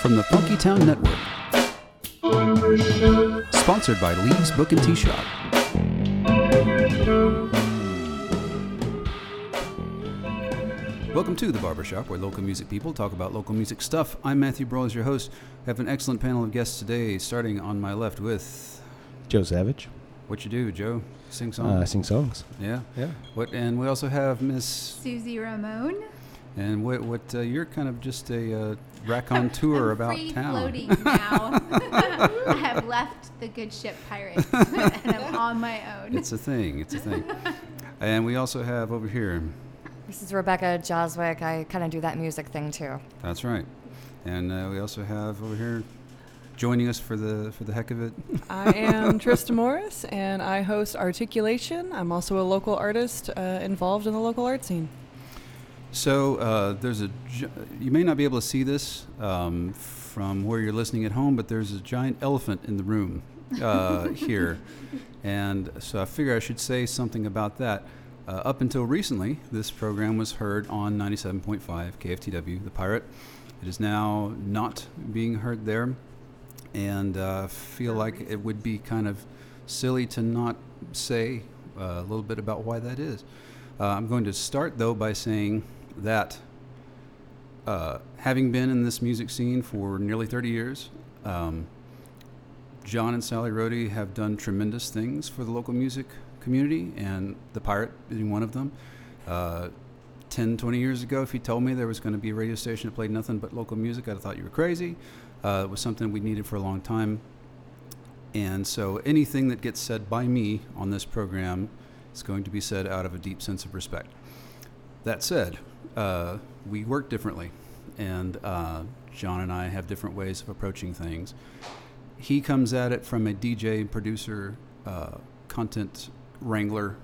from the Funky Town Network. Sponsored by Lee's Book and Tea Shop. Welcome to the Barbershop, where local music people talk about local music stuff. I'm Matthew Broyles, your host. I have an excellent panel of guests today, starting on my left with Joe Savage. what you do, Joe. Sing Uh, I songs. sing songs. yeah. Yeah. What? And we also have Miss. Susie Ramone. And what? What? Uh, you're kind of just a uh, raconteur I'm about free town. floating now. I have left the good ship pirates and I'm on my own. It's a thing. It's a thing. and we also have over here. This is Rebecca Jozwiak. I kind of do that music thing too. That's right. And uh, we also have over here, joining us for the for the heck of it. I am Trista Morris, and I host Articulation. I'm also a local artist uh, involved in the local art scene. So uh, there's a. You may not be able to see this um, from where you're listening at home, but there's a giant elephant in the room uh, here, and so I figure I should say something about that. Uh, up until recently, this program was heard on 97.5 KFTW, the Pirate. It is now not being heard there, and uh, feel like it would be kind of silly to not say uh, a little bit about why that is. Uh, I'm going to start though by saying that uh, having been in this music scene for nearly 30 years, um, John and Sally Rohde have done tremendous things for the local music community, and the Pirate being one of them. Uh, 10, 20 years ago, if you told me there was going to be a radio station that played nothing but local music, I'd have thought you were crazy. Uh, it was something we needed for a long time. And so anything that gets said by me on this program is going to be said out of a deep sense of respect. That said, uh, we work differently, and uh, John and I have different ways of approaching things. He comes at it from a DJ, producer, uh, content wrangler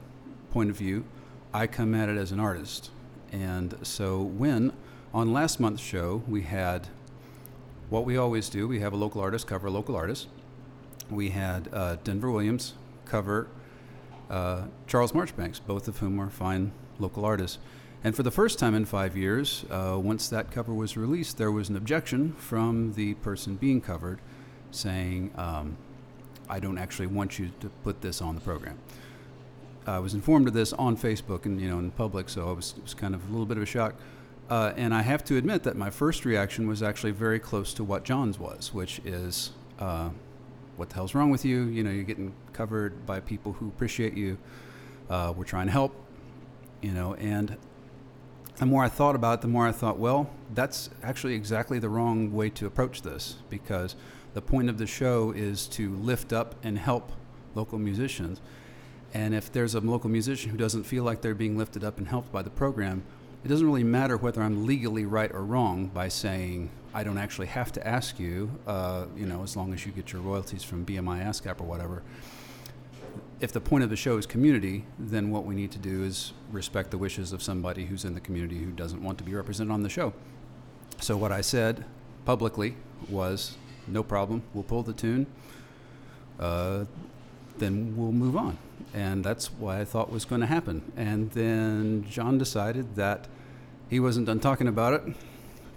point of view. I come at it as an artist. And so when on last month's show we had what we always do, we have a local artist cover a local artist. We had uh, Denver Williams cover uh, Charles Marchbanks, both of whom are fine local artists. And for the first time in five years, uh, once that cover was released, there was an objection from the person being covered saying, um, I don't actually want you to put this on the program. I was informed of this on Facebook and you know in public, so it was, it was kind of a little bit of a shock. Uh, and I have to admit that my first reaction was actually very close to what John's was, which is, uh, "What the hell's wrong with you? You know, you're getting covered by people who appreciate you. Uh, we're trying to help, you know." And the more I thought about it, the more I thought, well, that's actually exactly the wrong way to approach this because the point of the show is to lift up and help local musicians. And if there's a local musician who doesn't feel like they're being lifted up and helped by the program, it doesn't really matter whether I'm legally right or wrong by saying I don't actually have to ask you, uh, you know, as long as you get your royalties from BMI ASCAP or whatever. If the point of the show is community, then what we need to do is respect the wishes of somebody who's in the community who doesn't want to be represented on the show. So what I said publicly was, no problem, we'll pull the tune. Uh, then we'll move on. And that's what I thought was going to happen. And then John decided that he wasn't done talking about it,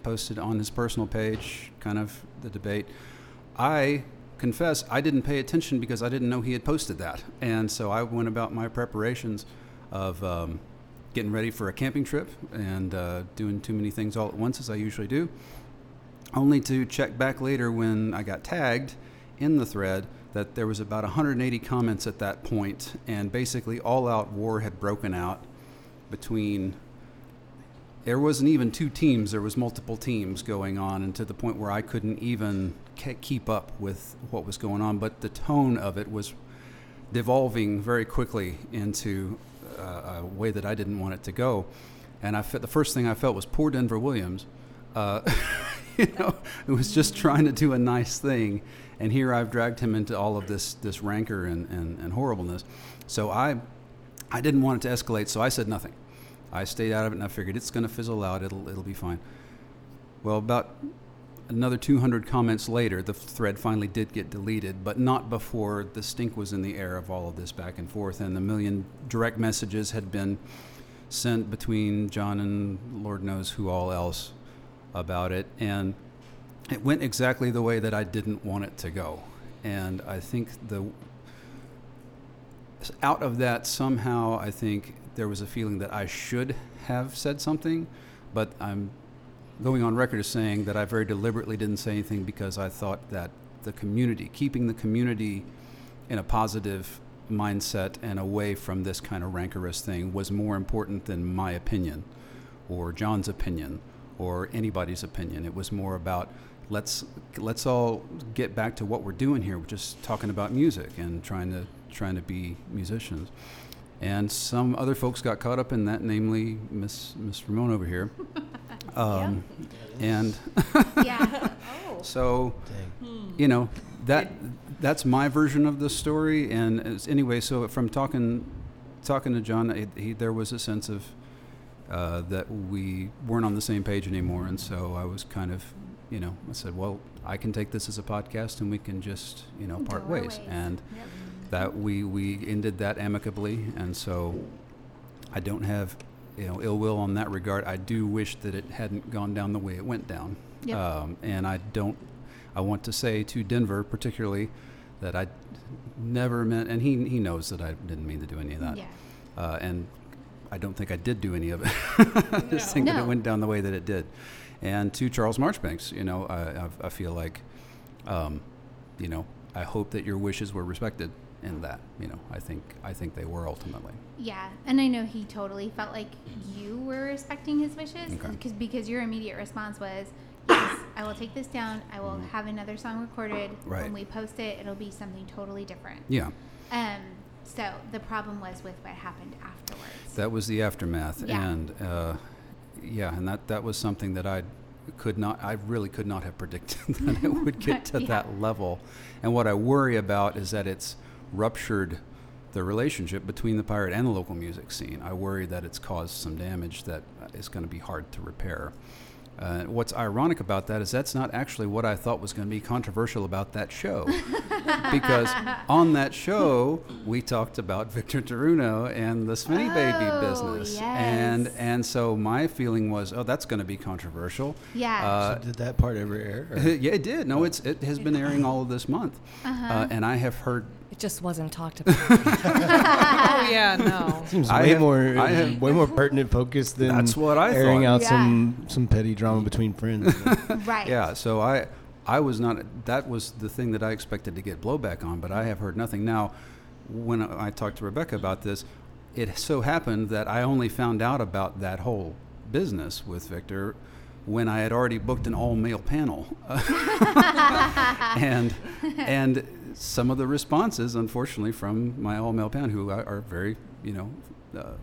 posted on his personal page kind of the debate. I confess I didn't pay attention because I didn't know he had posted that. And so I went about my preparations of um, getting ready for a camping trip and uh, doing too many things all at once as I usually do, only to check back later when I got tagged in the thread that there was about 180 comments at that point, and basically all out war had broken out between. There wasn't even two teams; there was multiple teams going on, and to the point where I couldn't even keep up with what was going on. But the tone of it was devolving very quickly into uh, a way that I didn't want it to go. And I fe- the first thing I felt was poor Denver Williams. Uh, you know, who was just trying to do a nice thing, and here I've dragged him into all of this this rancor and, and, and horribleness. So I I didn't want it to escalate, so I said nothing. I stayed out of it, and I figured it's going to fizzle out. It'll it'll be fine. Well, about another 200 comments later, the thread finally did get deleted, but not before the stink was in the air of all of this back and forth, and the million direct messages had been sent between John and Lord knows who all else about it. And it went exactly the way that I didn't want it to go. And I think the out of that somehow I think there was a feeling that I should have said something, but I'm going on record as saying that I very deliberately didn't say anything because I thought that the community, keeping the community in a positive mindset and away from this kind of rancorous thing was more important than my opinion or John's opinion or anybody's opinion. It was more about let's let's all get back to what we're doing here, just talking about music and trying to trying to be musicians. And some other folks got caught up in that, namely Miss Miss Ramone over here. Um, And Yeah. Oh. so, you know, that that's my version of the story. And as, anyway, so from talking talking to John, he, he, there was a sense of uh, that we weren't on the same page anymore, and so I was kind of, you know, I said, well, I can take this as a podcast, and we can just, you know, part ways. ways. And Yep. That we we ended that amicably, and so I don't have you know ill will on that regard. I do wish that it hadn't gone down the way it went down, Yep. um, and I don't. I want to say to Denver particularly that I never meant, and he he knows that I didn't mean to do any of that, Yeah. uh, and I don't think I did do any of it. I just think that it went down the way that it did. And to Charles Marchbanks, you know, I, I, I feel like, um, you know, I hope that your wishes were respected in that. You know, I think I think they were ultimately. Yeah, and I know he totally felt like you were respecting his wishes Okay. because because your immediate response was, "Yes, I will take this down. I will have another song recorded. Mm-hmm. Right. When we post it, it'll be something totally different." Yeah, Um. So the problem was with what happened afterwards. that was the aftermath, Yeah. and uh, yeah, and that that was something that I could not, I really could not have predicted that it would get to Yeah. that level. And what I worry about is that it's ruptured the relationship between the pirate and the local music scene. I worry that it's caused some damage that is going to be hard to repair. Uh, what's ironic about that is that's not actually what I thought was going to be controversial about that show. because on that show, we talked about Victor Taruno and the Smitty Baby Oh, business. And, yes. and so my feeling was, oh, that's going to be controversial. Yeah. Uh, So did that part ever air? yeah, it did. No, it's it has been airing all of this month, Uh-huh. uh, and I have heard. It just wasn't talked about. oh yeah, no. Seems I way have- more I have- way more pertinent focus than That's what I airing thought. out Yeah. some some petty drama between friends. right. Yeah, so I I was not. That was the thing that I expected to get blowback on, but I have heard nothing. Now, when I talked to Rebecca about this, it so happened that I only found out about that whole business with Victor when I had already booked an all male panel, and and some of the responses, unfortunately, from my all male panel, who are very you know. Uh,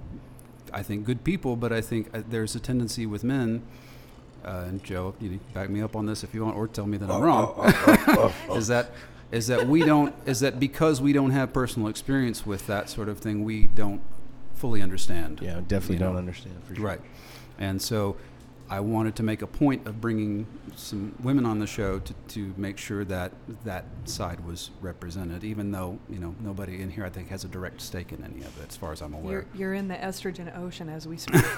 I think good people, but I think uh, there's a tendency with men, uh, and Joe, you can back me up on this if you want, or tell me that I'm wrong. is that is that we don't is that because we don't have personal experience with that sort of thing, we don't fully understand. yeah, definitely know. don't understand for sure. Right, and so I wanted to make a point of bringing some women on the show to, to make sure that that side was represented, even though you know nobody in here I think has a direct stake in any of it, as far as I'm aware. You're, you're in the estrogen ocean as we speak.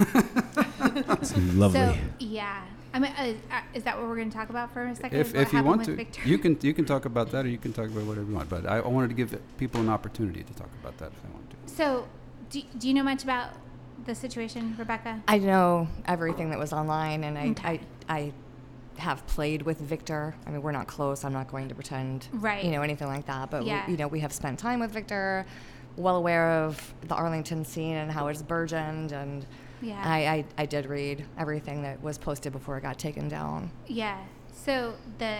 It's lovely. So yeah, I mean, uh, uh, is that what we're going to talk about for a second? If, if you want to, Victor? you can you can talk about that, or you can talk about whatever you want. But I, I wanted to give people an opportunity to talk about that if they want to. So, do, do you know much about the situation, Rebecca? I know everything that was online, and I, Okay. I, I have played with Victor. I mean, we're not close. I'm not going to pretend, Right. you know, anything like that. But Yeah. we, you know, we have spent time with Victor. Well aware of the Arlington scene and how it's burgeoned, and Yeah. I, I, I did read everything that was posted before it got taken down. Yeah. So the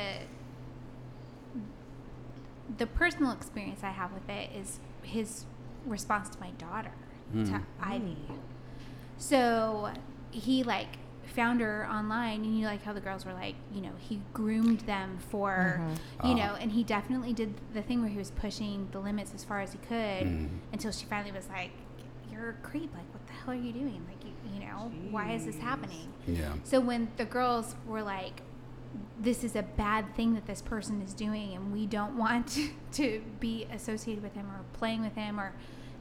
the personal experience I have with it is his response to my daughter, to Mm. Ivy. So he like found her online, and you like how the girls were like, you know, he groomed them for, you Ah. know, and he definitely did the thing where he was pushing the limits as far as he could Mm. until she finally was like, "You're a creep! Like, what the hell are you doing? Like, you, you know, why is this happening?" Yeah. So when the girls were like, this is a bad thing that this person is doing, and we don't want to be associated with him or playing with him or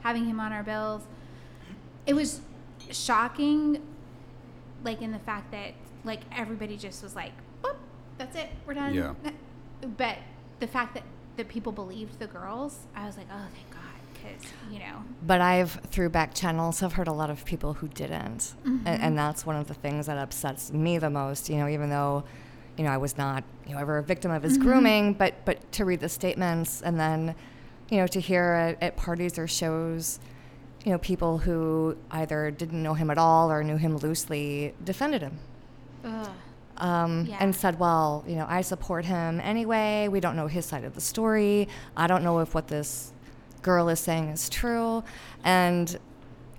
having him on our bills, it was shocking, like in the fact that like everybody just was like, Boop, that's it. We're done. Yeah. But the fact that that people believed the girls, I was like, oh, thank God, because you know, But I've through back channels have heard a lot of people who didn't, Mhm. and, and that's one of the things that upsets me the most. You know, even though, you know, I was not you know ever a victim of his Mhm. grooming, but but to read the statements and then, you know, to hear at, at parties or shows, you know, people who either didn't know him at all or knew him loosely defended him. ugh. um, Yeah. and said, "Well, you know, I support him anyway. We don't know his side of the story. I don't know if what this girl is saying is true." And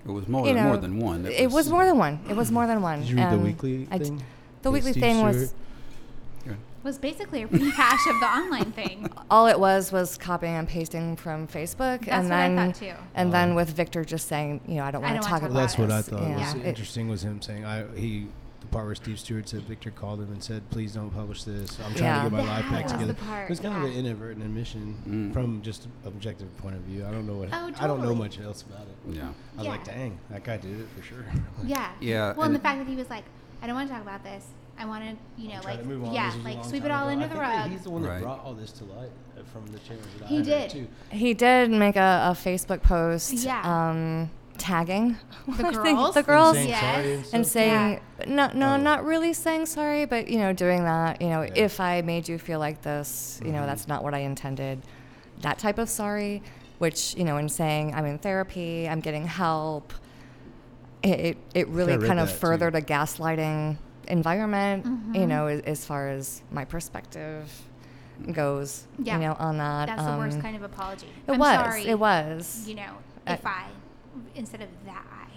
It was more you than know, more than one. It, was, more than one. It was more than one. Did you read the And weekly I d- thing? the with weekly Steve thing Stewart? was basically a rehash of the online thing. all it was was copying and pasting from Facebook, That's and what I then thought too. and then Oh. with Victor just saying, you know, I don't want to talk talk about Well, that's what I thought Yeah. was It- interesting was him saying I he the part where Steve Stewart said Victor called him and said please don't publish this I'm trying Yeah. to get my life That back was together. the part, it was kind of an inadvertent admission Mm. from just objective point of view. I don't know what Oh, I don't know much else about it. Yeah. I was like, dang, that guy did it for sure. Yeah. Yeah, Well, and, and the fact that he was like, I don't want to talk about this. I want to, you know, like, move on. yeah, This was a like sweep it all ago. under I the think that rug. He's the one that Right. brought all this to light uh, from the chambers that He I did. too. He did make a, a Facebook post, Yeah. um, tagging The girls? the girls, saying Yes. and and stuff. saying no no Oh. not really saying sorry but you know doing that you know Yeah. if i made you feel like this you know Mhm. that's not what i intended that type of sorry which you know in saying i'm in therapy i'm getting help it it, it really kind of that, too. furthered a gaslighting environment you Mhm. know as, as far as my perspective goes Yeah. you know on that That's the worst Um, kind of apology. it I'm was sorry. it was You know, if I, instead of that I.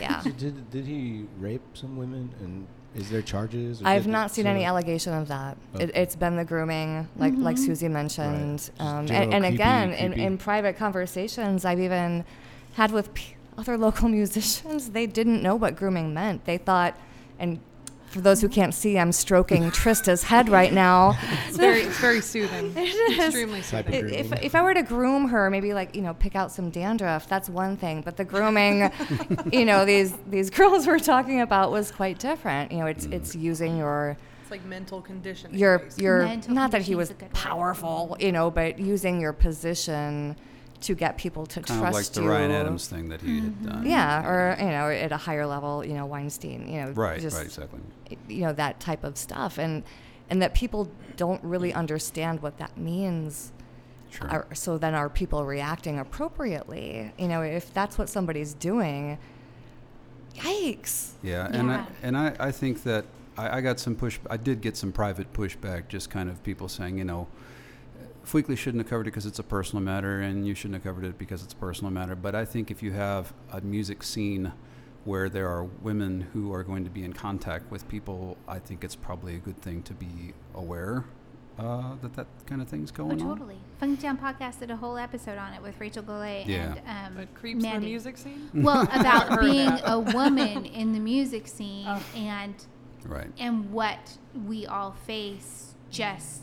yeah Did, did did he rape some women and is there charges? or I've not seen so- any allegation of that. It, Okay. it's been the grooming, like like Mhm. Susie mentioned, Just um, general and, and creepy- again, in, in private conversations, I've even had with p- other local musicians. They didn't know what grooming meant. They thought, and for those who can't see, I'm stroking Trista's head right now. It's very, it's very soothing. It is. Extremely soothing. If, if I were to groom her, maybe like you know pick out some dandruff, that's one thing. But the grooming, you know, these these girls we're talking about was quite different. You know, it's mm. it's using your It's like mental conditioning. your basically. your Mental not that he was is a good word. powerful, you know, but using your position to get people to Kind of like trust the you. Ryan Adams thing that he had mm-hmm. done. Yeah, or you know, at a higher level, you know, Weinstein, you know, Right, just right, exactly. you know that type of stuff, and and that people don't really understand what that means. Sure. Are, so then are people reacting appropriately? You know, if that's what somebody's doing, yikes. Yeah, and I, Yeah. and I, I think that I, I got some push. I did get some private pushback, just kind of people saying, you know, Fleekley shouldn't have covered it because it's a personal matter, and you shouldn't have covered it because it's a personal matter. But I think if you have a music scene where there are women who are going to be in contact with people, I think it's probably a good thing to be aware uh, that that kind of thing's Oh, going on. totally. Funky Town Podcast did a whole episode on it with Rachel Golay Yeah. and um, But creeps in the music scene. Well, about being that. a woman in the music scene Oh. and Right. and what we all face just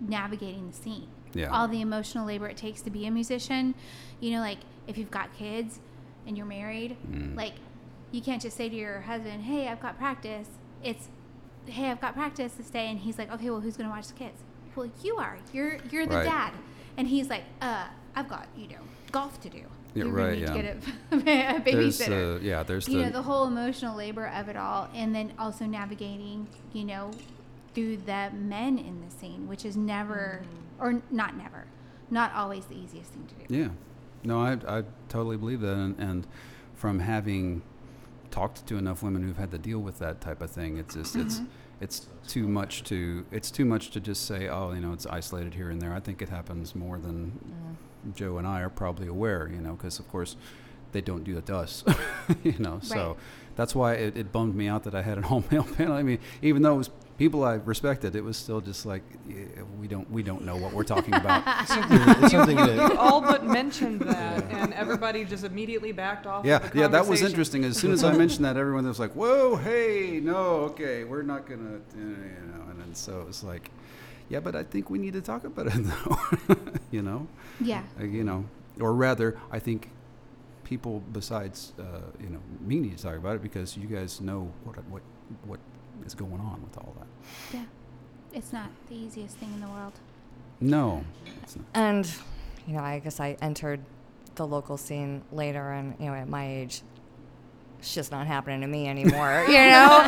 navigating the scene. Yeah. All the emotional labor it takes to be a musician. You know, like if you've got kids and you're married, Mm. like you can't just say to your husband, "Hey, I've got practice." It's, "Hey, I've got practice this day," and he's like, "Okay, well, who's gonna watch the kids?" Well, you are. You're you're the Right. dad, and he's like, "Uh, I've got you know golf to do. Yeah, you right, need yeah. to get a, a There's babysitter." the yeah. There's you the know the whole emotional labor of it all and then also navigating you know through the men in the scene which is never or not never not always the easiest thing to do Yeah, no, I, I totally believe that, and, and from having talked to enough women who've had to deal with that type of thing, it's just it's Mhm. it's too much to it's too much to just say, oh, you know, it's isolated here and there. I think it happens more than Joe and I are probably aware, you know, because of course they don't do it to us, you know. So that's why it, it bummed me out that I had an all male panel. I mean, even though it was people I respected, it was still just like yeah, we don't we don't know what we're talking about. It's something, it's something you all but mentioned that, and everybody just immediately backed off. Yeah, of the yeah, that was interesting. As soon as I mentioned that, everyone was like, "Whoa, hey, no, okay, we're not gonna," you know. And then so it was like, "Yeah, but I think we need to talk about it, though," you know, yeah uh, you know, or rather, I think people besides uh, you know me need to talk about it because you guys know what what what is going on with all that. yeah It's not the easiest thing in the world. No. It's not. And, you know, I guess I entered the local scene later, and, you know, at my age, it's just not happening to me anymore, you know?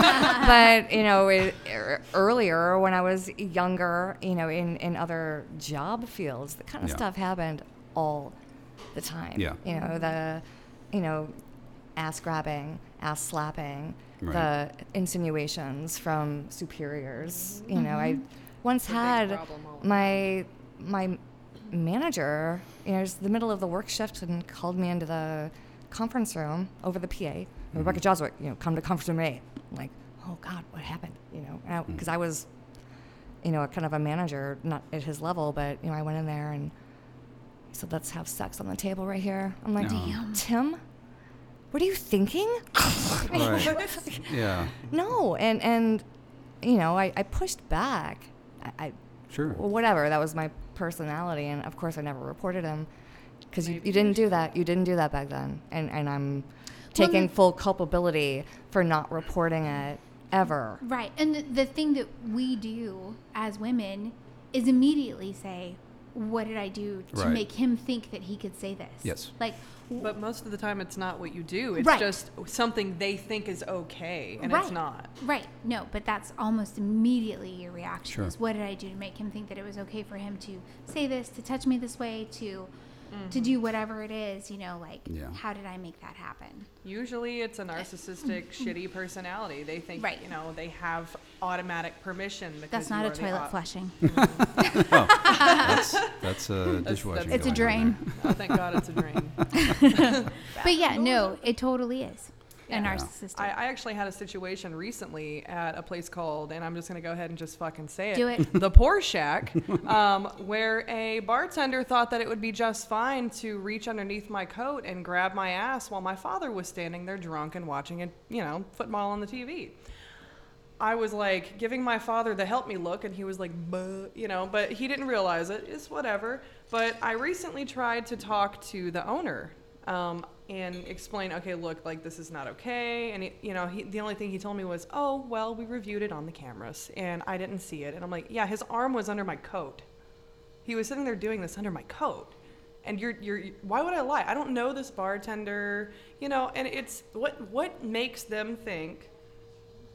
but, you know, it, er, earlier when I was younger, you know, in, in other job fields, the kind of Yeah. stuff happened all the time. Yeah. You know, the, you know, ass grabbing, ass slapping, Right. the insinuations from superiors. You know, I Mhm. once It's had problem all the my my manager, you know, it was the middle of the work shift and called me into the conference room over the PA. Rebecca Jozwiak, you know, come to conference room A. I'm like, oh God, what happened? You know, because I, was, you know, kind of a manager, not at his level, but you know, I went in there and he said, let's have sex on the table right here. I'm like, No. Damn. Tim, what are you thinking? Right. Yeah. no, and and you know, I, I pushed back. I, I Sure. well, whatever. That was my personality, and of course, I never reported him because you, you didn't do that. You didn't do that back then, and and I'm taking the- full culpability for not reporting it ever. Right. And the, the thing that we do as women is immediately say, what did I do to Right. make him think that he could say this? Yes. Like, w- But most of the time, it's not what you do. It's Right. just something they think is okay, and right. it's not. Right. No, but that's almost immediately your reaction. Sure. Is what did I do to make him think that it was okay for him to say this, to touch me this way, to Mm-hmm. to do whatever it is? You know, like Yeah. how did I make that happen? Usually, it's a narcissistic, shitty personality. They think, Right. you know, they have automatic permission. Because That's not a toilet au- flushing. That's that's a dishwashing. It's a drain. Oh, thank God it's a drain. But yeah, no, it totally is a Yeah. narcissistic. I, I actually had a situation recently at a place called, and I'm just going to go ahead and just fucking say it. Do it. The Poor Shack, um, where a bartender thought that it would be just fine to reach underneath my coat and grab my ass while my father was standing there drunk and watching it, you know, football on the TV. I was like giving my father the help me look, and he was like, "Buh," you know, but he didn't realize it. It's whatever. But I recently tried to talk to the owner um, and explain, okay, look, like this is not okay. And he, you know, he, the only thing he told me was, oh, well, we reviewed it on the cameras, and I didn't see it. And I'm like, yeah, his arm was under my coat. He was sitting there doing this under my coat. And you're, you're, why would I lie? I don't know this bartender, you know, and it's what, what makes them think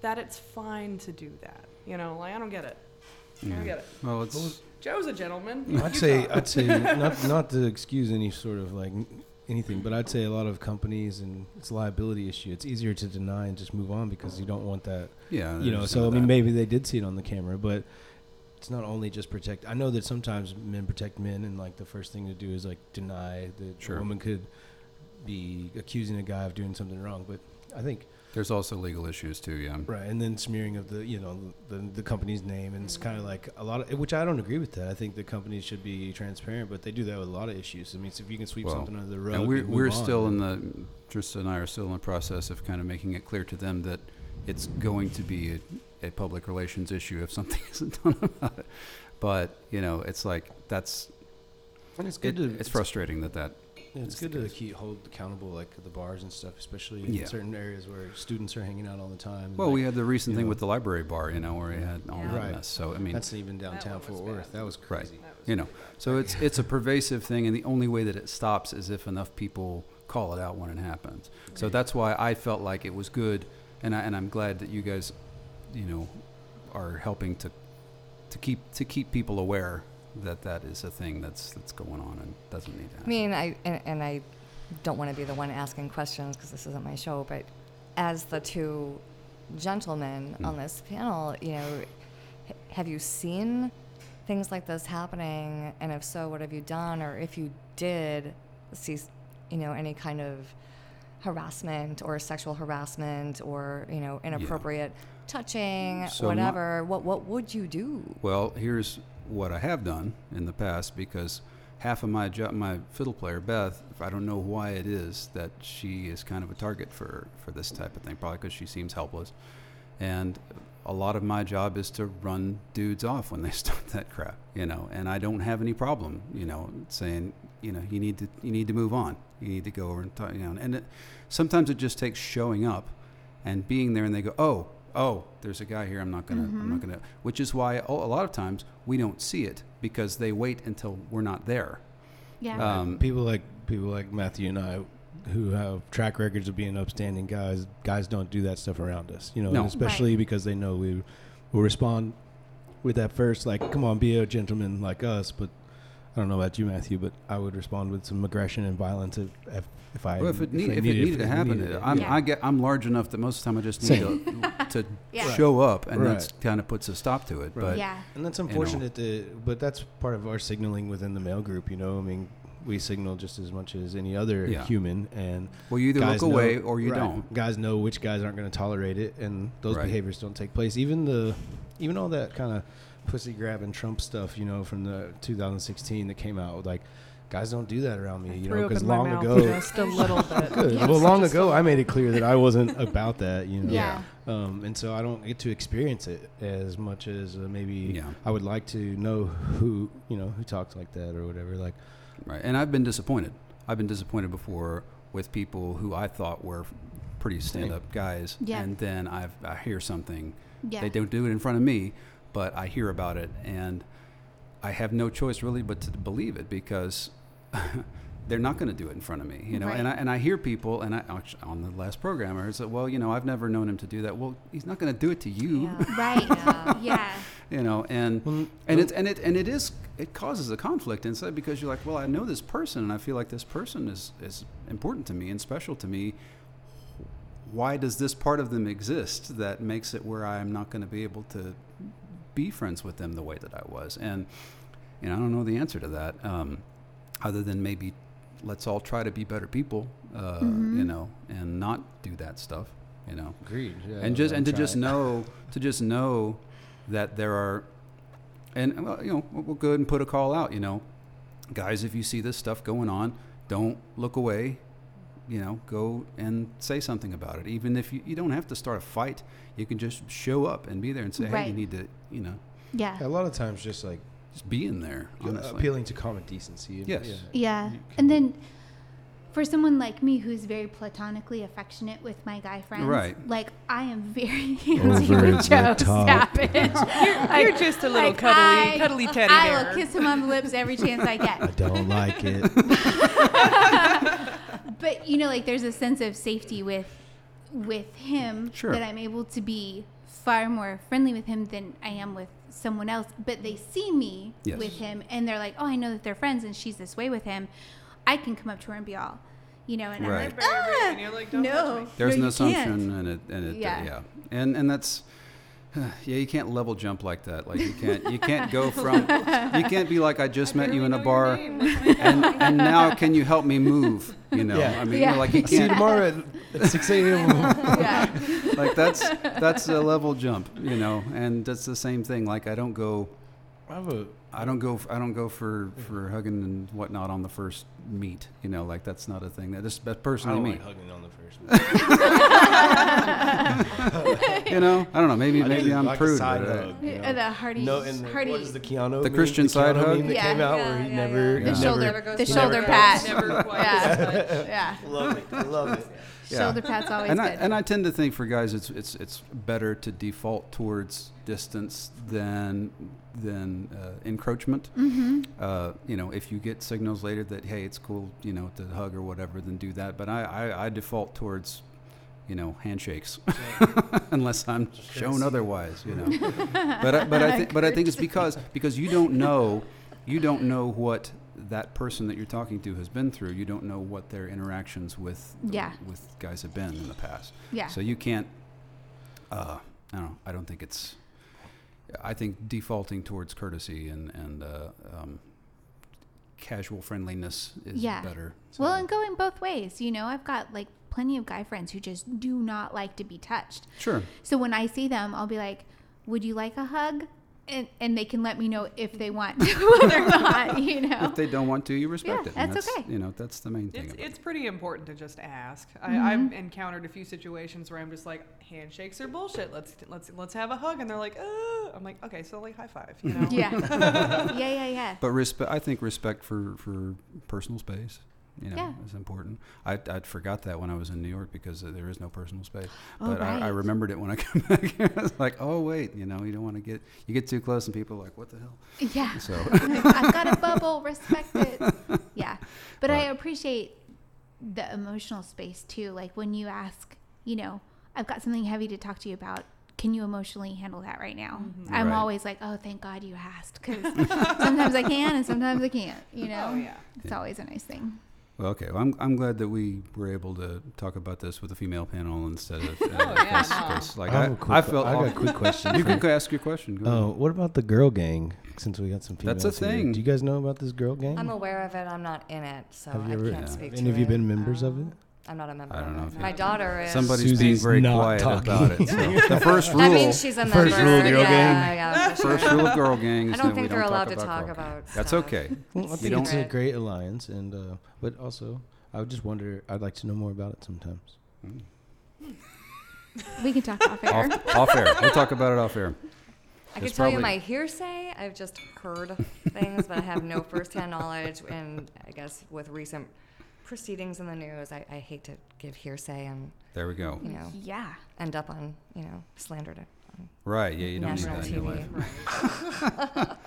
that it's fine to do that. You know, like I don't get it. I don't get it. Well, it's Joe's a gentleman. I'd You say. I'd say not not to excuse any sort of like n- anything, but I'd say a lot of companies and it's a liability issue. It's easier to deny and just move on because you don't want that. yeah. You know, so I mean, that. maybe they did see it on the camera, but it's not only just protect. I know that sometimes men protect men, and like the first thing to do is like deny that Sure. a woman could be accusing a guy of doing something wrong. But I think There's also legal issues too. Yeah. Right, and then smearing of the you know the the company's name, and it's kind of like a lot of which I don't agree with that. I think the companies should be transparent, but they do that with a lot of issues. I mean, so if you can sweep Well, something under the rug, And we're we're move still in the Trista and I are still in the process of kind of making it clear to them that it's going to be a, a public relations issue if something isn't done about it. But you know, it's like that's And it's it, good to it's frustrating that that yeah, it's it's good to keep hold accountable like the bars and stuff, especially in Yeah. certain areas where students are hanging out all the time. Well, like, we had the recent thing know. with the library bar, you know, where we had all Yeah. that Right. mess. So I mean, that's even downtown one was Fort bad. Worth. That was Right. crazy. That was- you know, so it's it's a pervasive thing, and the only way that it stops is if enough people call it out when it happens. So that's why I felt like it was good, and I, and I'm glad that you guys, you know, are helping to to keep to keep people aware that that is a thing that's that's going on and doesn't need to happen. I mean, I and, and I don't want to be the one asking questions because this isn't my show, but as the two gentlemen Hmm. on this panel, you know, h- have you seen things like this happening? And if so, what have you done? Or if you did see, you know, any kind of harassment or sexual harassment or you know inappropriate touching, So my- whatever, what what would you do? Well, here's what I have done in the past because half of my job, my fiddle player Beth, I don't know why it is that she is kind of a target for for this type of thing. Probably because she seems helpless, and a lot of my job is to run dudes off when they start that crap, you know. And I don't have any problem, you know, saying, you know, you need to you need to move on. You need to go over and talk, you know. And it, sometimes it just takes showing up and being there, and they go, oh. Oh, there's a guy here. I'm not gonna. I'm Mm-hmm. not gonna. Which is why a a lot of times we don't see it because they wait until we're not there. Yeah. Um, people like people like Matthew and I, who have track records of being upstanding guys. Guys don't do that stuff around us, you know, No. and especially because they know we will respond with that first, like, "Come on, be a gentleman like us." But I don't know about you, Matthew, but I would respond with some aggression and violence if if, if I Well, if it, need, if it needed- needed to happen, needed it. Uh, I'm, Yeah. I get, I'm large enough that most of the time I just need to, to Yeah. show up, and Right. that kind of puts a stop to it. Right. But yeah. And that's know. unfortunate, to, but that's part of our signaling within the male group. You know, I mean, we signal just as much as any other Yeah. human, and well, you either guys look away know- or you right. don't. Guys know which guys aren't going to tolerate it, and those Right. behaviors don't take place. Even the, even all that kind of pussy grabbing Trump stuff, you know, from the 2016 that came out, like guys don't do that around me, you know, up because long ago. just a little bit. Good. Yes. Well, long ago, I made it clear that I wasn't about that, you know. Yeah. Um, and so I don't get to experience it as much as uh, maybe Yeah. I would like to know who you know who talks like that or whatever. Like, Right. And I've been disappointed. I've been disappointed before with people who I thought were pretty stand-up guys, Yeah. and then I've, I hear something. Yeah. They don't do it in front of me, but I hear about it, and I have no choice really but to believe it because they're not going to do it in front of me, you know. And I and I hear people, and I actu- on the last program, I said, well, you know, I've never known him to do that. Well, he's not going to do it to you, Yeah. Right. Yeah. yeah. you know. And Well, and it's and it and it is it causes a conflict inside because you're like, well, I know this person, and I feel like this person is is important to me and special to me. Why does this part of them exist that makes it where I'm not going to be able to be friends with them the way that I was? And you know, I don't know the answer to that, um, other than maybe let's all try to be better people, uh, you know, and not do that stuff, you know agreed. Yeah, and just and to just it. know to just know that there are and well, you know we'll we'll go ahead and put a call out you know guys if you see this stuff going on don't look away you know go and say something about it even if you, you don't have to start a fight you can just show up and be there and say hey you need to you know Yeah. a lot of times just like just being there honestly appealing to common decency. Yes. yeah. Yeah. And then for someone like me who's very platonically affectionate with my guy friends, Right. like I am very handsy Over with the Joe. Savage. You're just a little Like, cuddly, I- cuddly teddy I bear. will kiss him on the lips every chance I get. I don't like it. But you know, like there's a sense of safety with with him Sure. that I'm able to be far more friendly with him than I am with someone else. But they see me Yes. with him and they're like, Oh, I know that they're friends and she's this way with him. I can come up to her and be all you know, and Right. I'm like, Very, very- ah, and you're like, "Don't touch no, me." there's no, an assumption can't. and it and it Yeah. yeah and and that's yeah you can't level jump like that like you can't you can't go from you can't be like i just met you in a bar and and now can you help me move you know Yeah. i mean Yeah. you're like you See you tomorrow at, at 6 a.m. yeah. like that's that's a level jump you know and that's the same thing like i don't go I have a i don't go i don't go for for hugging and whatnot on the first meet you know like that's not a thing that is that's I personally don't me like hugging on the first. you know i don't know maybe I maybe i'm like a prude side but, uh, hug, you know. Uh, the hearty, No, and the, hearty, what is the Keanu? The meme? Christian side Keanu hug? that Yeah. came out Yeah, where he yeah, never, The he shoulder- never, the shoulder pat. Never quite Yeah. yeah. Love it. Love it. Yeah. Shoulder pat's always and good. I, and I tend to think for guys it's it's it's better to default towards distance than than uh, encroachment. mm-hmm. Uh, you know, if you get signals later that hey, it's cool, you know, to hug or whatever, then do that. But I I, I default towards you know handshakes unless I'm shown otherwise. You know, but I, but I think but I think it's because because you don't know you don't know what that person that you're talking to has been through. You don't know what their interactions with Yeah. with guys have been in the past. Yeah. So you can't. Uh, I don't. know, I don't think it's. I think defaulting towards courtesy and and uh, um, casual friendliness is Yeah. better. well, and going both ways. You know, I've got like plenty of guy friends who just do not like to be touched. sure. So when I see them, I'll be like, "Would you like a hug?" And, and they can let me know if they want to or not. You know. If they don't want to, you respect Yeah, it. and that's okay. You know, that's the main thing. It's, about it's pretty important to just ask. Mm-hmm. I, I've encountered a few situations where I'm just like, handshakes are bullshit. Let's let's let's have a hug, and they're like, uh. I'm like, okay, so like high five, you know? yeah. yeah, yeah, yeah. But respect. I think respect for for personal space. You know, Yeah. is important. I I forgot that when I was in New York because uh, there is no personal space. Oh, But I, I remembered it when I come back here. I was like, oh wait, you know, you don't want to get you get too close and people are like, what the hell? Yeah. So I've got a bubble. Respect it. Yeah. But I appreciate the emotional space too. Like when you ask, you know, I've got something heavy to talk to you about. Can you emotionally handle that right now? I'm Right. always like, oh, thank God you asked, because sometimes I can and sometimes I can't. You know, Oh, yeah. it's always a nice thing. Well, okay. Well, I'm, I'm glad that we were able to talk about this with a female panel instead of. Uh, Oh, yeah, 'cause- no. 'cause, like I I, quick I felt. I got a quick question. you can ask your question. Go Oh, ahead. what about the girl gang? Since we got some females That's a here. thing. Do you guys know about this girl gang? I'm aware of it. I'm not in it, so Have you I ever? can't Yeah. speak Have to any of you been members of it? I'm not a member. I don't of know if My daughter is. Somebody's Susie's being very not quiet talking. about it. So. the first rule. I mean, she's a member. First rule of the girl yeah, gang. Yeah, for First rule of girl gang is I don't that think don't they're allowed talk to talk girl about That's okay. Well, I think don't- it's a great alliance, and uh, but also I would just wonder. I'd like to know more about it sometimes. We can talk off air. Off, off air. We'll talk about it off air. I could It's tell you my hearsay. I've just heard things, but I have no firsthand knowledge. And I guess with recent proceedings in the news, I, I hate to give hearsay and There we go. you know yeah. end up on you know slandered it. Right. Yeah. You don't need National that in your TV. life.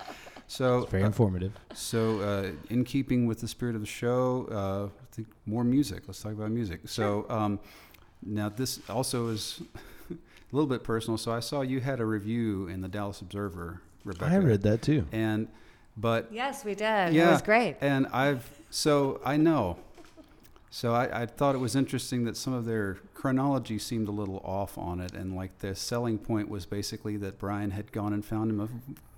So, It's very uh, informative. so uh, in keeping with the spirit of the show, uh, I think more music. Let's talk about music. So, um, now this also is a little bit personal. So, I saw you had a review in the Dallas Observer, Rebecca. I read that too. And, but Yes, we did. Yeah, It Yeah. was great. And I've so I know. So I, I thought it was interesting that some of their chronology seemed a little off on it, and like the selling point was basically that Brian had gone and found him a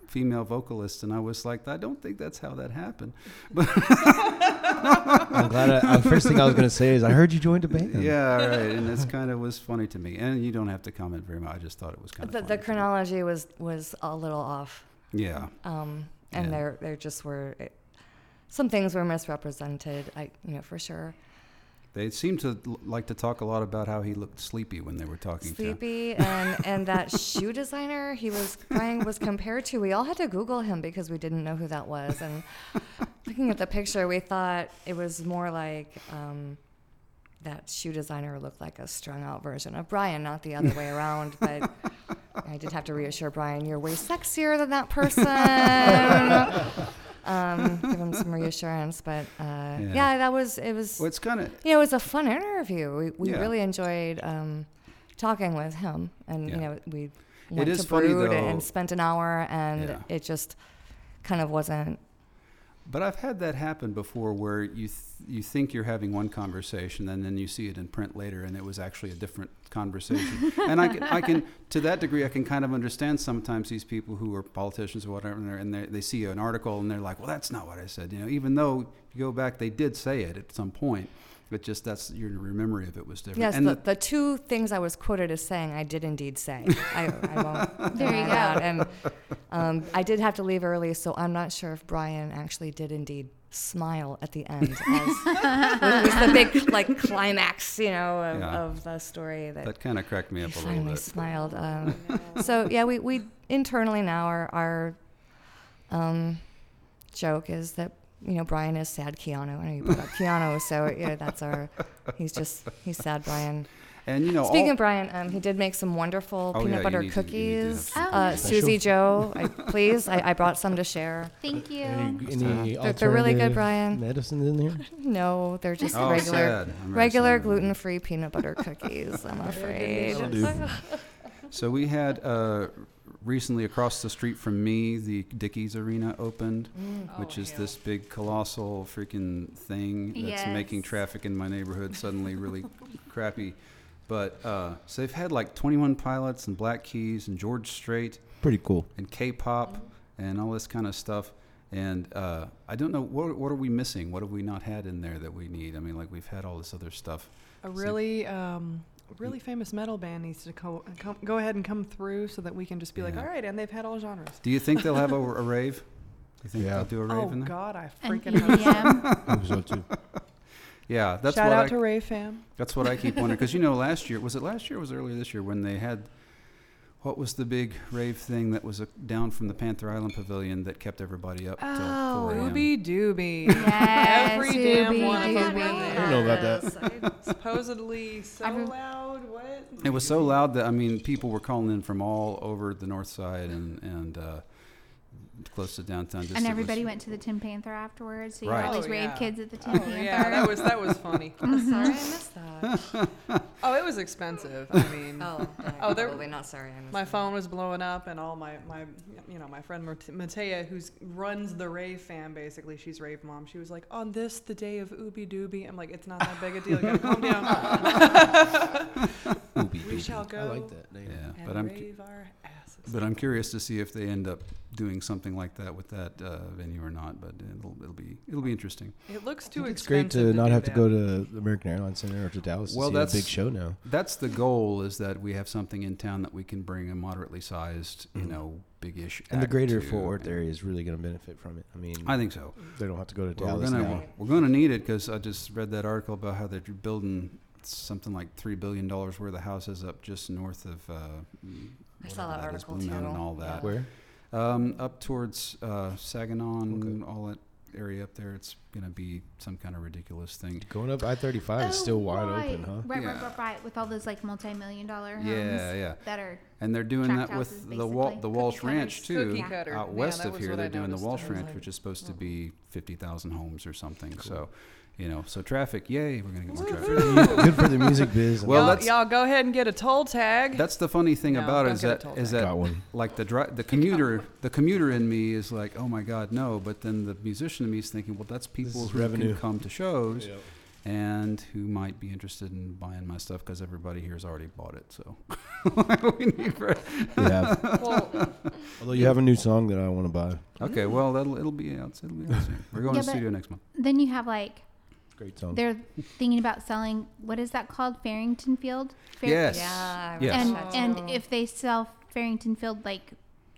female vocalist, and I was like, I don't think that's how that happened. But I'm glad. I, uh, first thing I was going to say is I heard you joined a band. Yeah, right. And it's kind of was funny to me, and you don't have to comment very much. I just thought it was kind of The, the chronology was was a little off. Yeah, Um, and Yeah. there there just were it, some things were misrepresented. I you know for sure. They seemed to l- like to talk a lot about how he looked sleepy when they were talking to him. Sleepy and and that shoe designer he was Brian was compared to. We all had to Google him because we didn't know who that was. And looking at the picture, we thought it was more like. Um, that shoe designer looked like a strung out version of Brian, not the other way around. But I did have to reassure Brian, you're way sexier than that person. Um, give him some reassurance. But uh, yeah. that was, it was, Well, it's kind of you know, it was a fun interview. We, we Yeah. really enjoyed um, talking with him. And, Yeah. you know, we went is to funny, Brood though- and spent an hour, and Yeah. it just kind of wasn't. But I've had that happen before, where you th- you think you're having one conversation, and then you see it in print later, and it was actually a different conversation. and I can, I can, to that degree, I can kind of understand sometimes these people who are politicians or whatever, and, they're, and they they see an article and they're like, "Well, that's not what I said," you know. Even though you go back, they did say it at some point, but just that's your memory of it was different. Yes, and the, the two things I was quoted as saying, I did indeed say. I, I won't. There you go. that. And um, I did have to leave early, so I'm not sure if Brian actually did indeed smile at the end. As, was the big like climax, you know, of, Yeah. of the story that, that kind of cracked me up a little bit. He finally bit. smiled. Um, so yeah, we, we internally now our, our um, joke is that you know Brian is sad Keanu. I know you brought up Keanu, so yeah, that's our. He's just he's sad Brian. And you know, Speaking all, of Brian, um, he did make some wonderful Oh, peanut yeah, butter need to- you need to cookies. uh, Oh, Susie Joe, I, please, I, I brought some to share. Thank you. Any, any They're- they're really good, Brian. Medicines in there? No, they're just oh, regular, sad. I'm very regular gluten-free peanut butter cookies. I'm afraid. So we had uh, recently across the street from me, the Dickies Arena opened, Mm. which is this big colossal freaking thing that's making traffic in my neighborhood suddenly really crappy. But uh, so they've had like 21 Pilots and Black Keys and George Strait Pretty cool. and K-pop and all this kind of stuff. And uh, I don't know what what are we missing? What have we not had in there that we need? I mean, like we've had all this other stuff. A really, um, really mm. famous metal band needs to co- come, go ahead and come through so that we can just be like, all right, and they've had all genres. Do you think they'll have a, a rave? Do you think Yeah. they'll do a rave Oh in there? God, I freaking hope so. Hope so too. Yeah, that's Shout what out I, to Ray Fam. That's what I keep wondering because you know last year was it last year or was it earlier this year when they had what was the big rave thing that was uh down from the Panther Island Pavilion that kept everybody up till Oh, 4 Ooby Dooby. Yes, Every damn Ooby one of them Dooby. I don't know about that. Supposedly so I've- loud. What? It was so loud that I mean, people were calling in from all over the north side and and uh, close to downtown. Just And everybody went to the Tin Panther afterwards. So you Right. had all Oh, these rave yeah. kids at the Tin Oh Panther. yeah, that was that was funny. Oh, sorry, I missed that. Oh, it was expensive. I mean, Oh, then Oh, oh there- probably not sorry. I missed my that. phone was blowing up, and all my my you know my friend Matea, who's runs the rave fan, basically she's rave mom. She was like, on this the day of Ooby Dooby. I'm like, it's not that big a deal. You gotta calm down. Ooby We dooby. shall I like that name. yeah, and but I'm rave our asses. But I'm curious to see if they end up doing something like that with that uh, venue or not. But it'll it'll be it'll be interesting. it looks I too think It's great to not do have to go to the American Airlines Center or to Dallas Well, to see a big show now. That's the goal: is that we have something in town that we can bring a moderately sized, you Mhm. know, big-ish. And the greater to, Fort Worth area is really going to benefit from it. I mean, I think so. they don't have to go to Well, we're Dallas gonna now. we're gonna need it because I just read that article about how they're building something like three billion dollars worth of houses up just north of. Uh, I saw that, that is, article Blue too. and all that. Where? Um, up towards uh, Saginaw, and Okay. all that area up there. It's gonna be some kind of ridiculous thing. Going up I 35 is Oh, still wide right. open, huh? Right, right, Yeah. right, right. With all those like multi-million dollar homes Yeah, yeah. that are And they're doing that with houses, the Wal- the Walsh Cookie Ranch too. Cookie. Out west that of here, they're doing the. Walsh Ranch, like, which is supposed to oh. be fifty thousand homes or something. So, you know, so traffic, yay, we're gonna get more traffic. good for the music biz. Well, y'all, that's- y'all go ahead and get a toll tag. That's the funny thing No, about it don't is get a that toll is tag. that got one. like the dri- the commuter the commuter in me is like, oh my god, no. But then the musician in me is thinking, well, that's people is who revenue. can come to shows and who might be interested in buying my stuff because everybody here has already bought it. So we need for- We have. well, Although you have a new song that I want to buy. okay, well that'll it'll be out. It'll be out soon. We're going Yeah, to but- studio next month. then you have like Great song. they're thinking about selling what is that called Farrington Field? Fair- Yes. Yeah. I Yes. And watched and if they sell Farrington Field like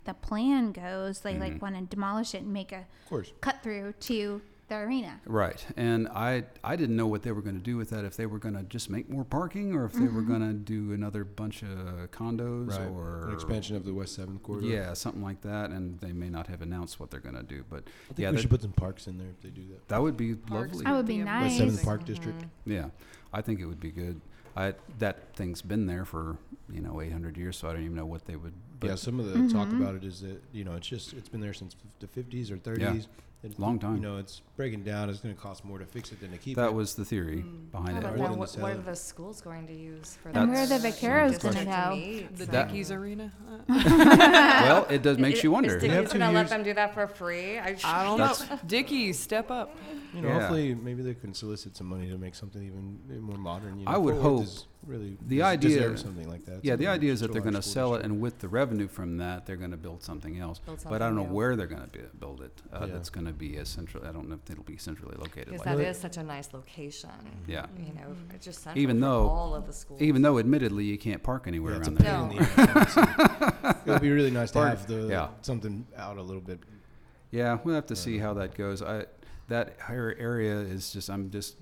the plan goes, they Mhm. like want to demolish it and make a course. cut through to the arena. Right, and I I didn't know what they were going to do with that. If they were going to just make more parking, or if they were Mhm. going to do another bunch of condos, Right. or An expansion of the West Seventh Corridor. Yeah, something like that. And they may not have announced what they're going to do, but I think Yeah, we should put some parks in there if they do that. that would be Parks lovely. That would be West nice. West Seventh amazing. Park District. Yeah, I think it would be good. I that thing's been there for you know 800 years, so I don't even know what they would. But yeah, some of the talk Mhm. about it is that you know it's just it's been there since the 50s or 30s. It's, Long time. You know, it's breaking down. It's going to cost more to fix it than to keep it. that was the theory Mm. behind it. but Rather then what, what are the schools going to use for And that where are the vaqueros gonna go? meet? the So- Dickies Arena. Uh, well, it does makes Is- you wonder. They have Dickies gonna let them do that for free? I, I don't That's- know. Dickies, step up. You know, Yeah. hopefully, maybe they can solicit some money to make something even more modern. You know, I would hope is really the idea- deserves something like that. Yeah, the idea is that they're going to large school sell it, and with the revenue from that, they're going to build something else. Build But I don't know new. where they're going to build it. Uh, Yeah. That's going to be as central. I don't know if it'll be centrally located. Because Like that Well, is such a nice location. Yeah. You know, it's just central Even though- all of the schools. Even though, admittedly, you can't park anywhere Yeah, around there. No. the it would be really nice to Park- have the yeah. something out a little bit. Yeah, we'll have to see how that goes. I that higher area is just I'm just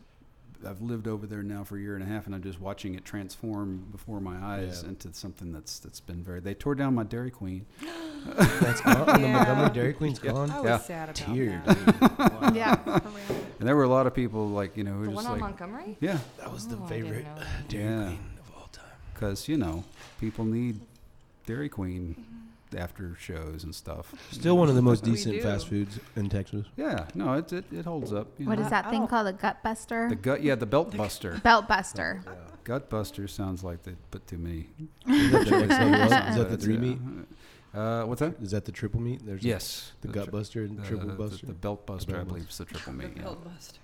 I've lived over there now for a year and a half, and I'm just watching it transform before my eyes Yeah. into something that's that's been very. They tore down my Dairy Queen. That's gone. The Montgomery Dairy Queen's Yeah. gone. I was Yeah. sad about Tear, that. dude. Wow. Yeah, for real. And there were a lot of people like you know who the were one just on like Montgomery? yeah, That was the Oh, I didn't favorite. Dairy Yeah. Queen of all time. because you know people need Dairy Queen after shows and stuff. Still one of the most decent do. fast foods in Texas. Yeah, no, it it, it holds up. You What know. is that I thing don't- called? A gut buster? The gut, yeah, the belt buster. Belt buster. Gut buster sounds like they put too many. Is that the next level? Is that the three meat? Uh, what's that? Is that the triple meat? There's Yes, the the gut tri- buster and the, triple buster. The, belt buster, I belt believe, buster. is the triple meat. Yeah. Belt bust.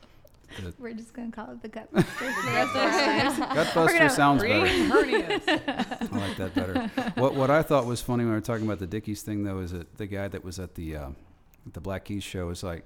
The We're just gonna call it the gut buster. the rest of gut buster sounds better. Hernias. I like that better. what what I thought was funny when we were talking about the Dickies thing, though, is that the guy that was at the uh, the Black Keys show was like,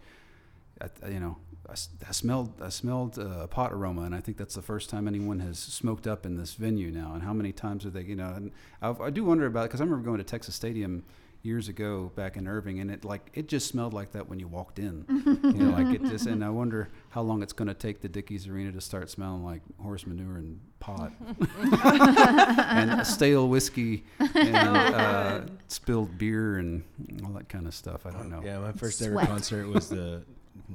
I, you know, I, I smelled I smelled uh, a pot aroma, and I think that's the first time anyone has smoked up in this venue now. And how many times are they, you know? And I, I do wonder about because I remember going to Texas Stadium years ago back in Irving, and it like it just smelled like that when you walked in. you know, like it just. And I wonder how long it's going to take the Dickies Arena to start smelling like horse manure and pot, and stale whiskey, and uh, spilled beer, and all that kind of stuff. I don't know. Yeah, my first ever concert was the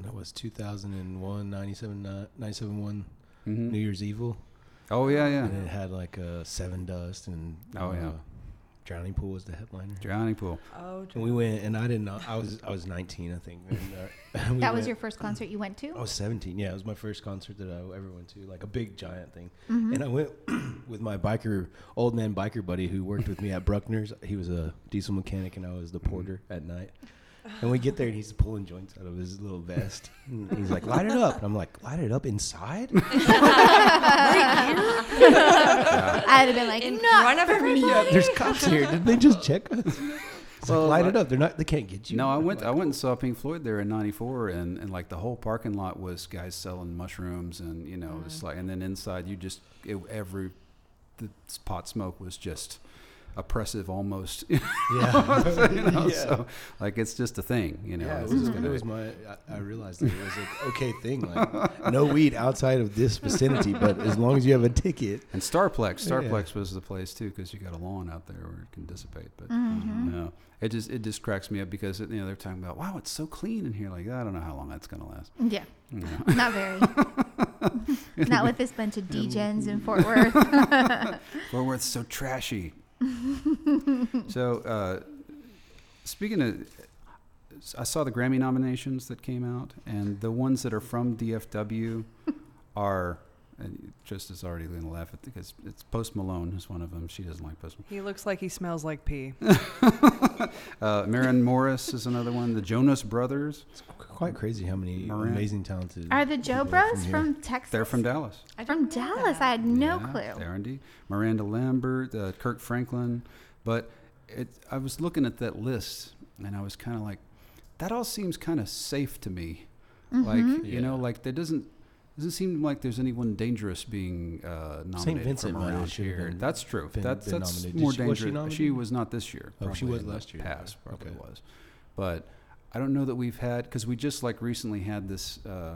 that was 2001 97 ni- 97 one Mhm. New Year's Evil, Oh yeah, yeah. and it had like uh, Sevendust and Oh, yeah. Drowning Pool was the headliner. Drowning pool. Oh, And we went, and I didn't know. I was I was 19, I think. And, uh, we that was went- your first concert you went to? I was 17. Yeah, it was my first concert that I ever went to, like a big giant thing. Mm-hmm. And I went with my biker, old man biker buddy who worked with me at Bruckner's. He was a diesel mechanic, and I was the porter at night. And we get there, and he's pulling joints out of his little vest. And he's like, "Light it up." And I'm like, "Light it up inside?" I'd have been like, In not front of for me. yeah, there's cops here. Did they just check us? It's Well, like, light I- it up. They're not. They can't get you. No, I went. like, I went and saw Pink Floyd there in '94, and, and like the whole parking lot was guys selling mushrooms, and you know, it's mm-hmm. like, and then inside you just it, every the pot smoke was just oppressive, almost. you Yeah. know, Yeah. So like it's just a thing, you know. Yeah, it was, just it gonna- was my. I, I realized that it was an okay thing. Like no weed outside of this vicinity, but as long as you have a ticket. and Starplex, Yeah. Starplex was the place too, because you got a lawn out there where it can dissipate. But Mhm. no, it just it just cracks me up because you know they're talking about wow, it's so clean in here. Like I don't know how long that's gonna last. Yeah, You know. not very. not with this bunch of degens in Fort Worth. Fort Worth's so trashy. so, uh, speaking of, I saw the Grammy nominations that came out, and the ones that are from DFW are, and just as already going to laugh at because it's Post Malone is one of them. She doesn't like Post Malone. He looks like he smells like pee. Uh, Maren Morris is another one. The Jonas Brothers, It's quite crazy how many Moran. amazing, talented. Are the Joe Bros here. from Texas? they're from Dallas. I From Dallas. that. I had no Yeah, clue. They are indeed. Miranda Lambert, uh, Kirk Franklin. But it, I was looking at that list and I was kind of like, that all seems kind of safe to me. Like, Mhm. you know, like there doesn't doesn't seem like there's anyone dangerous being uh, nominated Vincent from around here. been- That's true. been- that's been that's more she- was dangerous. she? She was not this year. Oh, she probably was last year. Past probably Okay. was, but I don't know that we've had because we just like recently had this. Uh,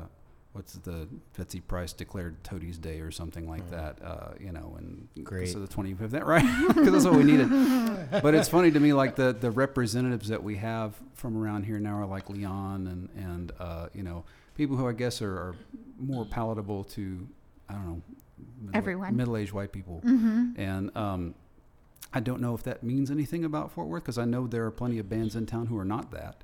what's the Betsy Price declared Toadies Day or something like Mhm. that? Uh, you know, and Great. So the 25th, that right? Because that's what we needed. but it's funny to me, like the the representatives that we have from around here now are like Leon and and uh, you know people who I guess are, are more palatable to I don't know middle- Everyone. middle-aged white people, Mm-hmm. and um, I don't know if that means anything about Fort Worth because I know there are plenty of bands in town who are not that.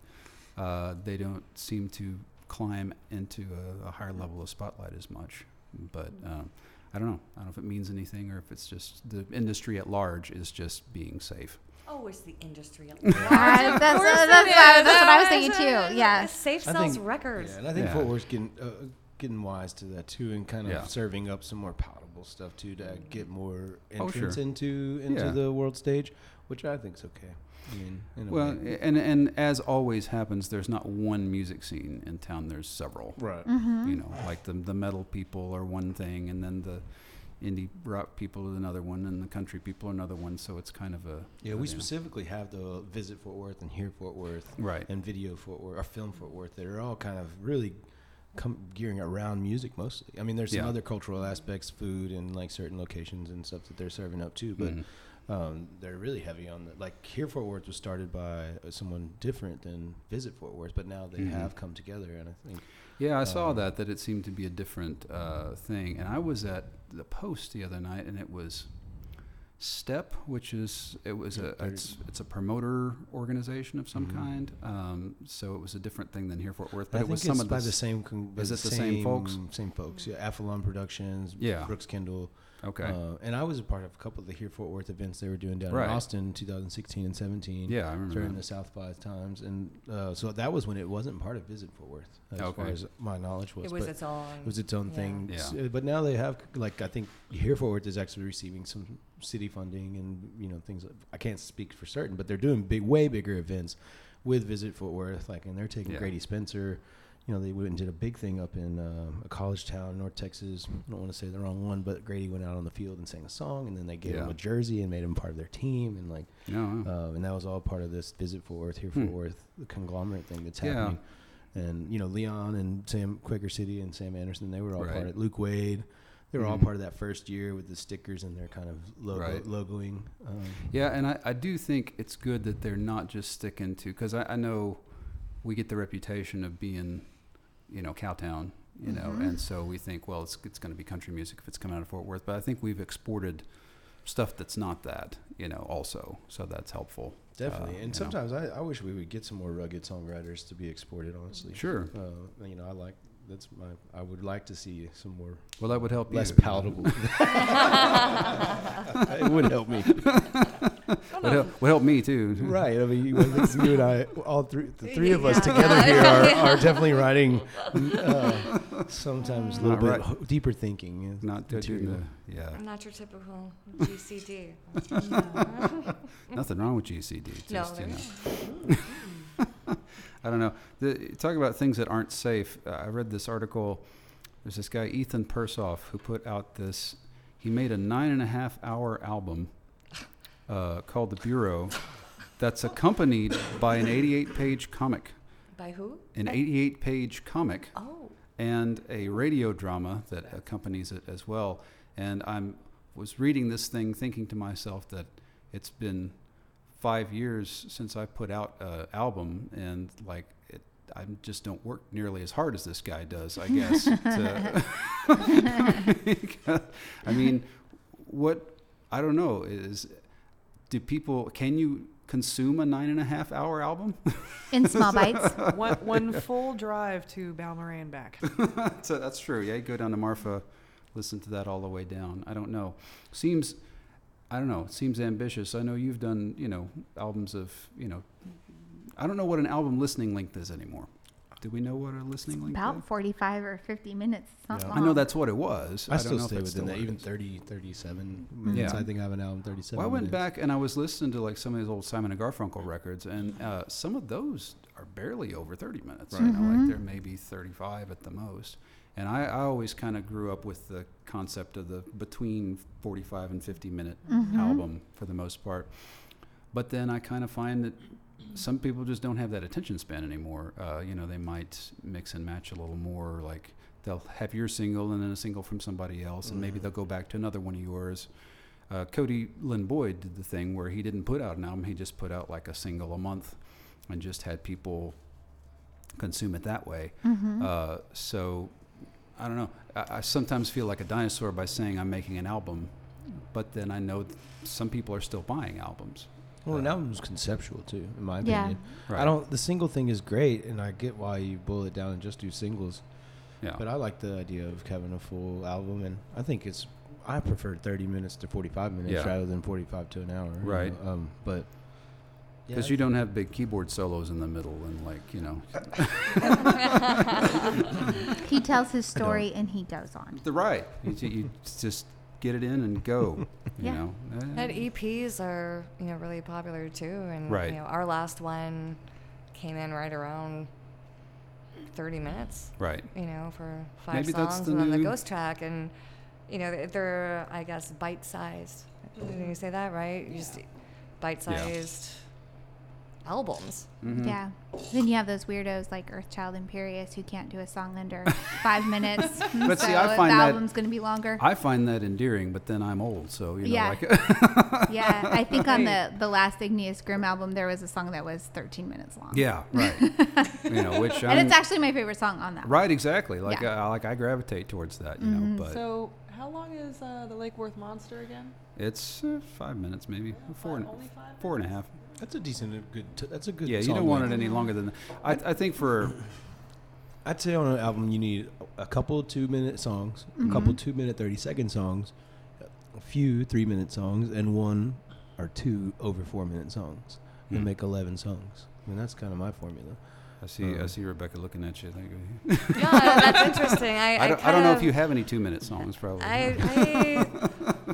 Uh, they don't seem to climb into a, a higher level of spotlight as much. But um, I don't know. I don't know if it means anything or if it's just the industry at large is just being safe. Oh, it's the industry at that's, large. that's, Of that's, course that's, it what I- that's what I was thinking too. uh, Yes. Safe I sells think- records. Yeah, and I think Yeah. Fort Worth's getting uh, getting wise to that too, and kind of Yeah. serving up some more palatable stuff too to get more Oh, entrance sure. into into Yeah. the world stage, which I think's okay. I mean, in a Well, way. and and as always happens, there's not one music scene in town. There's several. right. Mm-hmm. You know, like the the metal people are one thing, and then the indie rock people are another one, and the country people are another one. So it's kind of a Yeah, we specifically have the visit Fort Worth and hear Fort Worth right. and video Fort Worth or film Fort Worth. They're all kind of really come gearing around music mostly. I mean, there's some Yeah. other cultural aspects, food and like certain locations and stuff that they're serving up too, but. Mhm. um, they're really heavy on the like here Fort Worth was started by someone different than Visit Fort Worth, but now they Mhm. have come together, and I think Yeah, I saw Um, that that it seemed to be a different uh, thing, and I was at the Post the other night, and it was Step, which is it was a it's, it's a promoter organization of some Mhm. kind. Um, so it was a different thing than here Fort Worth, but I it was some it's of by the the same con- is it the same folks? Same folks, yeah. Athlon Productions, Yeah. Brooks Kendall, okay. uh, and I was a part of a couple of the here Fort Worth events they were doing down Right. in Austin, 2016 and 17. yeah, I remember. During that. the South by times, and uh, so that was when it wasn't part of Visit Fort Worth, as Okay. far as my knowledge was. It was but its own. it was its own Yeah. thing. Yeah. S- uh, But now they have like I think here Fort Worth is actually receiving some city funding and you know things. like- I can't speak for certain, but they're doing big, way bigger events with Visit Fort Worth. Like, and they're taking Yeah. Grady Spencer, you know, they went and did a big thing up in um, a college town in North Texas. I don't want to say the wrong one, but Grady went out on the field and sang a song, and then they gave him a jersey and made him part of their team, and like, No, uh, and that was all part of this Visit Fort Worth, here Hmm. Fort Worth, the conglomerate thing that's Yeah. happening. And you know, Leon and Sam Quaker City and Sam Anderson, they were all part Right. of Luke Wade. They were all Mhm. part of that first year with the stickers and their kind of logo, Right. logoing. Um, Yeah, and I, I do think it's good that they're not just sticking to because I, I know we get the reputation of being, you know, Cowtown, you know, Mhm. and so we think, well, it's it's going to be country music if it's coming out of Fort Worth. But I think we've exported stuff that's not that, you know, also. So that's helpful. Definitely, Uh, and sometimes I, I wish we would get some more rugged songwriters to be exported. Honestly, Sure. Uh, you know, I like that's my. I would like to see some more Well, that would help less you. palatable. it would help me, Would help, would help me too. right? I mean, you, you and I, all three, the three of us Yeah. together here are, are definitely writing. Uh, sometimes a little Not bit right. deeper thinking. Not doing material. the yeah. Not your typical GCD. Nothing wrong with GCD. Just, no, you know. I don't know. The, talk about things that aren't safe. Uh, I read this article. There's this guy Ethan Persoff who put out this. He made a nine and a half hour album uh, called The Bureau. That's accompanied by an 88 page comic, By who? an 88 page comic, Oh. and a radio drama that accompanies it as well. And I'm was reading this thing, thinking to myself that it's been five years since I put out an album, and like I just don't work nearly as hard as this guy does. I guess. to- I mean, what I don't know is, do people? Can you consume a nine and a half hour album? in small bites. one, one full drive to Balmorhea and back. so that's true. Yeah, you go down to Marfa, listen to that all the way down. I don't know. Seems, I don't know. It seems ambitious. I know you've done, you know, albums of, you know, I don't know what an album listening length is anymore. Do we know what a listening length About is? 45 or 50 minutes. Yeah. long. I know that's what it was. I don't still know stay it's within that, even is. 30, 37 minutes. Yeah. I think I have an album 37 Well, I went minutes. back and I was listening to like some of these old Simon and Garfunkel records, and uh, some of those are barely over 30 minutes. You know, Mhm. like they're maybe 35 at the most. And I, I always kind of grew up with the concept of the between 45 and 50 minute Mhm. album for the most part. But then I kind of find that some people just don't have that attention span anymore. Uh, you know, they might mix and match a little more. Like they'll have your single and then a single from somebody else, and maybe Mhm. they'll go back to another one of yours. Uh, Cody Lynn Boyd did the thing where he didn't put out an album; he just put out like a single a month, and just had people consume it that way. Mhm. Uh, so I don't know. I, I sometimes feel like a dinosaur by saying I'm making an album, but then I know th- some people are still buying albums. Well, an Uh, album's conceptual too, in my Yeah. opinion. Right. I don't. The single thing is great, and I get why you boil it down and just do singles. Yeah. But I like the idea of having a full album, and I think it's. I prefer 30 minutes to 45 minutes Yeah. rather than 45 to an hour. you Right. know, Um, but Because I you don't have big keyboard solos in the middle and like you know he tells his story and he goes on. the right. You, you just get it in and go. You Yeah. know. And Eh, EPs are, you know, really popular too. And Right. you know, our last one came in right around 30 minutes, right. you know, for five Maybe that's songs the and then the ghost track and you know, they're- they're I guess bite-sized. Did you say that right? You just bite-sized albums. Mhm. Yeah. Then you have those weirdos like Earthchild Imperious who can't do a song under five minutes. But so see, I find the that- album's going to be longer. I find that endearing, but then I'm old, so you know. Yeah. Like, yeah. I think on the, the last Igneous Grim album, there was a song that was 13 minutes long. yeah. Right. you know, which And I'm, it's actually my favorite song on that. right. Exactly. Like Yeah. I, like I gravitate towards that. You Mhm. know, but So, how long is uh, the Lake Worth Monster again? it's uh, five minutes maybe four and Only five four and a half. That's a decent, uh, good. T- that's a good. Yeah, you don't want it any longer than that. I, I think for I'd say on an album you need a couple two minute songs, a couple two minute thirty second songs, a few three minute songs, and one or two over four minute songs, and Hmm. make eleven songs. I mean that's kind of my formula. I see. I Uh, see Rebecca looking at you. Like, Yeah, that's interesting. I, I, I, don't, I don't know if you have any two-minute songs, probably. I, I,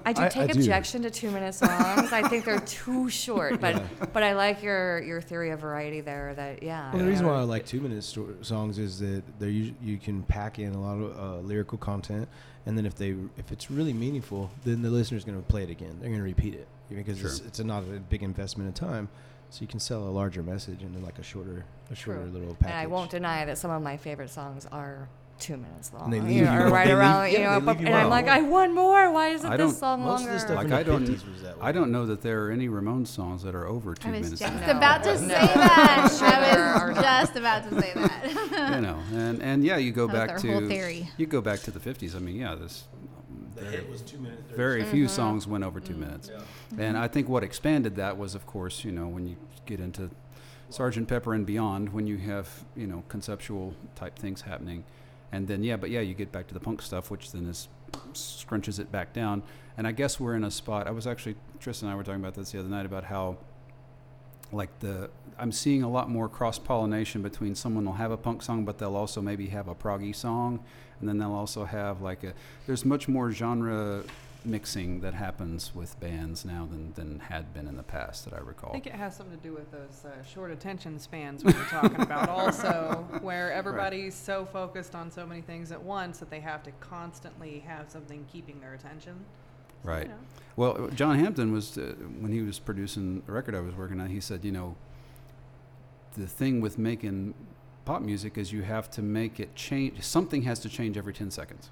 I do I- I take do. objection to two minute songs. I think they're too short, but but I like your your theory of variety there. That yeah. Well, the reason why I like two minute sto- songs is that they you, you can pack in a lot of uh, lyrical content, and then if they if it's really meaningful, then the listener's going to play it again. They're going to repeat it because it's, Sure. it's a not a big investment of time, so you can sell a larger message into like a shorter a shorter True. little package. And I won't deny that some of my favorite songs are two minutes long. And they you leave know, you- or right they leave- you know, they but- leave you and I'm out. like, I want more. Why is it I this don't- song Most longer? of the stuff Like, in the I don't- 50s was that way. I don't know that there are any Ramones songs that are over two I was minutes. just. No. about to No. say that. Sure I are was just about to say that. you know, and and yeah, you go That back to theory. you go back to the '50s. I mean, yeah, this The hit was two minutes. very few Mm-hmm. songs went over two minutes, and I think what expanded that was, of course, you know, when you get into Sergeant Pepper and beyond, when you have you know conceptual type things happening, and then yeah, but yeah, you get back to the punk stuff, which then is scrunches it back down. And I guess we're in a spot. I was actually Tristan and I were talking about this the other night about how like the I'm seeing a lot more cross pollination between someone will have a punk song, but they'll also maybe have a proggy song, and then they'll also have like a. There's much more genre mixing that happens with bands now than than had been in the past that I recall. I think it has something to do with those uh, short attention spans we were talking about, also, where everybody's so focused on so many things at once that they have to constantly have something keeping their attention. So, you Right. know. Well, John Hampton was uh, when he was producing the record I was working on. He said, you know, the thing with making pop music is you have to make it change. Something has to change every ten seconds.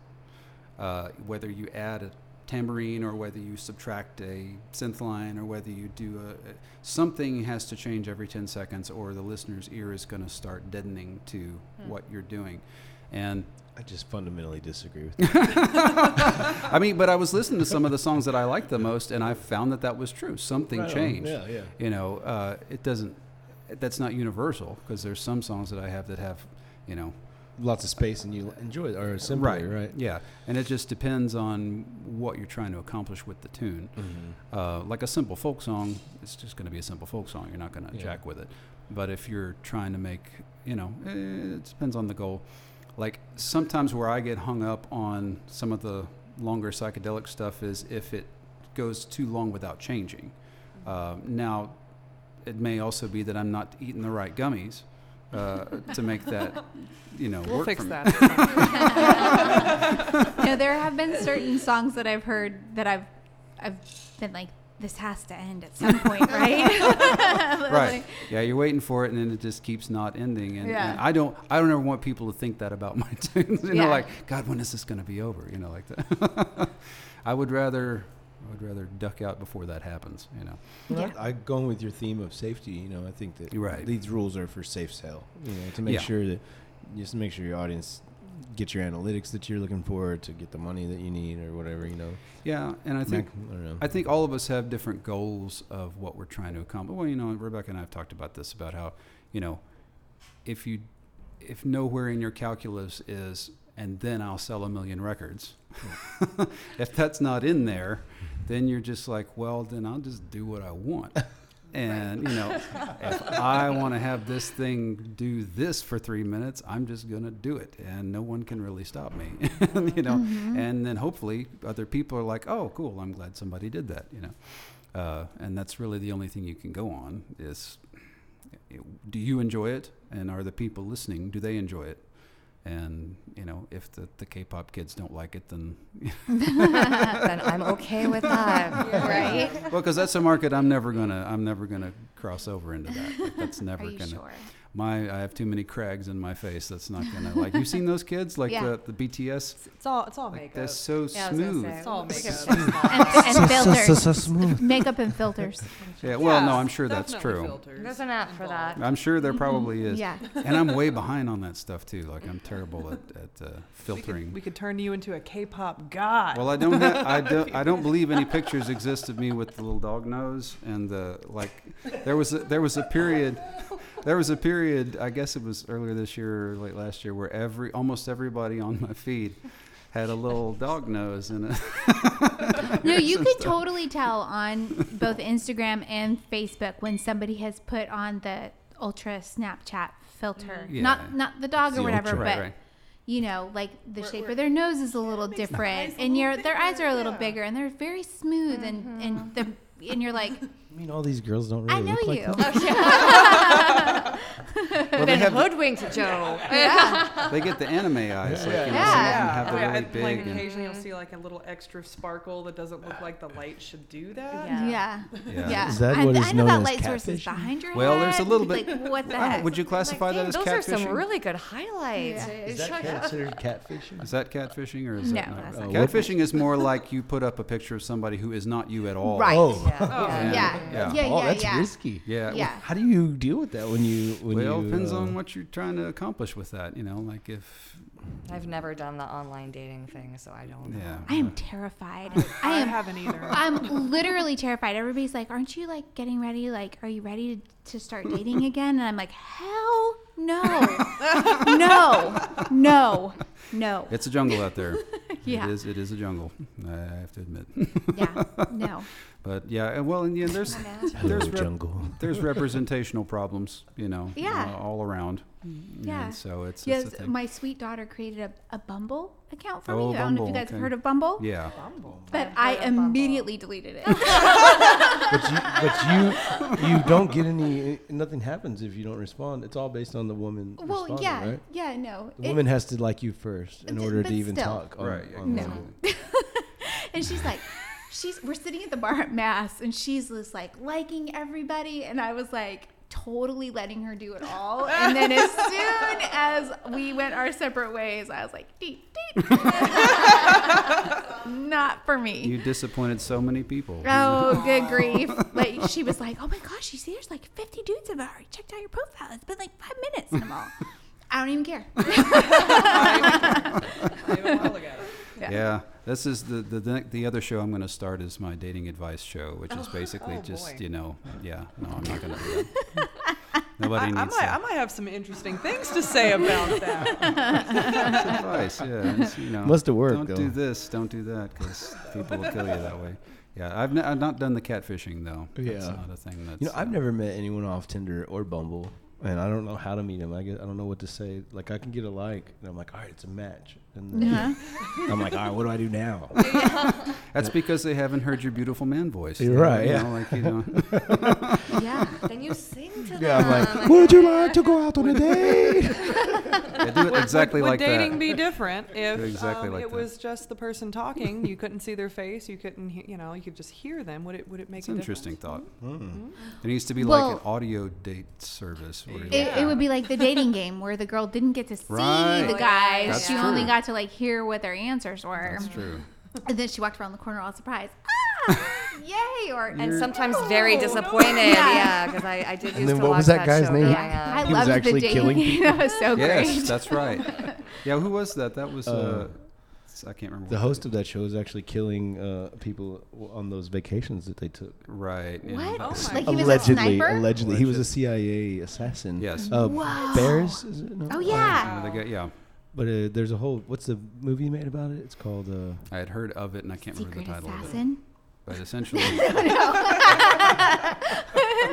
Uh, whether you add a tambourine or whether you subtract a synth line or whether you do a, a something has to change every 10 seconds or the listener's ear is going to start deadening to what you're doing and I just fundamentally disagree with that. I mean, but I was listening to some of the songs that I liked the most, and I found that that was true. Something Right changed. Yeah, yeah. You know, uh, it doesn't. That's not universal because there's some songs that I have that have, you know, Lots of space and you enjoy it, or simply, right, right? Yeah, and it just depends on what you're trying to accomplish with the tune. Mm-hmm. Uh, like a simple folk song, it's just going to be a simple folk song. You're not going to Yeah. jack with it. But if you're trying to make, you know, eh, it depends on the goal. Like sometimes where I get hung up on some of the longer psychedelic stuff is if it goes too long without changing. Uh, now, it may also be that I'm not eating the right gummies uh, to make that, you know, We'll work fix for me. that. you know, there have been certain songs that I've heard that I've I've been like, this has to end at some point, right? right. Yeah, you're waiting for it, and then it just keeps not ending. And, Yeah. and I don't, I don't ever want people to think that about my tunes. You Yeah. know, like God, when is this going to be over? You know, like that. I would rather, I would rather duck out before that happens. You know. Well, Yeah. I, I going with your theme of safety. You know, I think that right. these rules are for safe sale. You know, to make Yeah. sure that just make sure your audience get your analytics that you're looking for to get the money that you need or whatever. You know, Yeah, and I think. I don't know. I think all of us have different goals of what we're trying to accomplish. Well, you know, Rebecca and I have talked about this about how, you know, if you, if nowhere in your calculus is, and then I'll sell a million records, if that's not in there, then you're just like, well, then I'll just do what I want. And you know, if I want to have this thing do this for three minutes, I'm just gonna do it, and no one can really stop me. you know, and then hopefully other people are like, "Oh, cool! I'm glad somebody did that." You know, uh, and that's really the only thing you can go on is, do you enjoy it, and are the people listening? Do they enjoy it? And you know, if the, the K-pop kids don't like it, then then I'm okay with that. right? well, because that's a market I'm never gonna I'm never gonna cross over into that. Like, that's never Are you gonna. sure? My I have too many crags in my face. That's not gonna like. You've seen those kids like Yeah. the the BTS. It's all it's all Like, makeup. they're so Yeah, I was gonna smooth. say, It's all look makeup. And, and filters. smooth. Makeup and filters. Yeah. Well, no, I'm sure that's true. filters There's an app for that. I'm sure there probably is. Yeah. And I'm way behind on that stuff too. Like I'm terrible at, at uh, We filtering. could, we could turn you into a K-pop god. well, I don't have, I don't I don't believe any pictures exist of me with the little dog nose and the like. There was a, there was a period. There was a period. I guess it was earlier this year or late last year where every almost everybody on my feed had a little dog nose and a No, you could totally tell on both Instagram and Facebook when somebody has put on the ultra Snapchat filter. Mm-hmm. Yeah. Not not the dog or The whatever, ultra. but Right, right. you know, like the Where- shape where- of their nose is a little different, and your their eyes are a little bigger, bigger, and they're very smooth, and and mm-hmm. the and you're like, I mean, all these girls don't really I know look like you. that. Well, they Been have hoodwinked, Joe. yeah, they get the anime eyes. Like, you know, some of them Yeah. have the Oh, yeah, really I- big. like and- occasionally you'll see like a little extra sparkle that doesn't look like the light should do that. Yeah. yeah, Yeah. yeah. Is that I, what is I know known that as light source is behind your Well, head. there's a little bit- Like what the I don't know, heck? would you classify Like, that dang, as those catfishing? are some really good highlights. Is that considered catfishing? Is that catfishing or is that No, not? not catfishing. Uh, catfishing is more like you put up a picture of somebody who is not you at all. Right. Oh. Yeah. Oh, Yeah, Yeah. oh, that's yeah. risky. Yeah. Yeah. How do you deal with that when you when Well, you? depends uh, on what you're trying to accomplish with that. You know, like if I've never done the online dating thing, so I don't know. yeah. I am terrified. I I am haven't either. I'm literally terrified. Everybody's like, "Aren't you like getting ready? Like, are you ready to, to start dating again?" And I'm like, "Hell no, no, no, no." It's a jungle out there. Yeah. It is. It is a jungle. I have to admit. Yeah, no. But yeah, and well, and yeah, there's there's rep- jungle. there's representational problems. You know. Yeah. uh, all around. Yeah. And so it's, Yes, it's a thing. my sweet daughter created a, a Bumble account for Oh, me. I don't know if you guys have okay. heard of Bumble, yeah. but I've I Bumble. immediately deleted it. but you, but you, you don't get any. Nothing happens if you don't respond. It's all based on the woman. well, responding, yeah, right? yeah, no. The It- woman has to like you first in order to even still. talk. On, Right, on No. And she's like, she's we're sitting at the bar at mass, and she's just like liking everybody, and I was like totally letting her do it all. And then as soon as we went our separate ways, I was like, deep, deep. not for me. You disappointed so many people. Oh, good grief. Like, she was like, oh my gosh, you see, there's like 50 dudes have already checked out your profile. It's been like five minutes. And I'm all, I don't even care. I even while ago. Yeah. Yeah, this is the the the, the other show I'm going to start is my dating advice show, which is basically oh, just boy. you know, yeah, no, I'm not going to do that. Nobody I, I needs might, I might have some interesting things to say about that. advice. Yeah, it's, you know, Must have worked, Don't though. do this, don't do that, because people will kill you that way. Yeah, I've, n- I've not done the catfishing though. That's Yeah. not a thing. That's You know, I've uh, never met anyone off Tinder or Bumble, and I don't know how to meet them. I get, I don't know what to say. Like, I can get a like, and I'm like, all right, it's a match. And then Uh-huh. I'm like, all right, what do I do now? That's because they haven't heard your beautiful man voice. You're you right, you yeah. know, like you know. Yeah. Then you sing to them. yeah, I'm like, would you like to go out on a date? They do it exactly would, like would dating that. be different if exactly um, like it that. was just the person talking? You couldn't see their face. You couldn't, he- you know, you could just hear them. Would it? Would it make It's a an difference? interesting thought. Hmm. It needs to be like an audio date service. Where you It, it would be like the dating game where the girl didn't get to see Right. the guys. That's she true. only got to like hear what their answers were. That's true. And then she walked around the corner all surprised. Ah, yay! Or And sometimes very disappointed. Yeah. Yeah, because I, I did used then to what watch was that guy's show name? growing yeah, up. I He was loved the dating killing game. that was so Yes, great. that's right. Yeah, who was that? That was uh, Uh, s- I can't remember. The host of that show is actually killing uh, people on those vacations that they took. Right. yeah. What? Oh my like he was a allegedly, sniper? allegedly, he was a CIA assassin. Yes. Uh, Wow. Barris. Is it? No? Oh yeah. Uh, they got- yeah, But uh, there's a whole. What's the movie you made about it? It's called. Uh, I had heard of it, and I can't Secret remember the title of it. But essentially,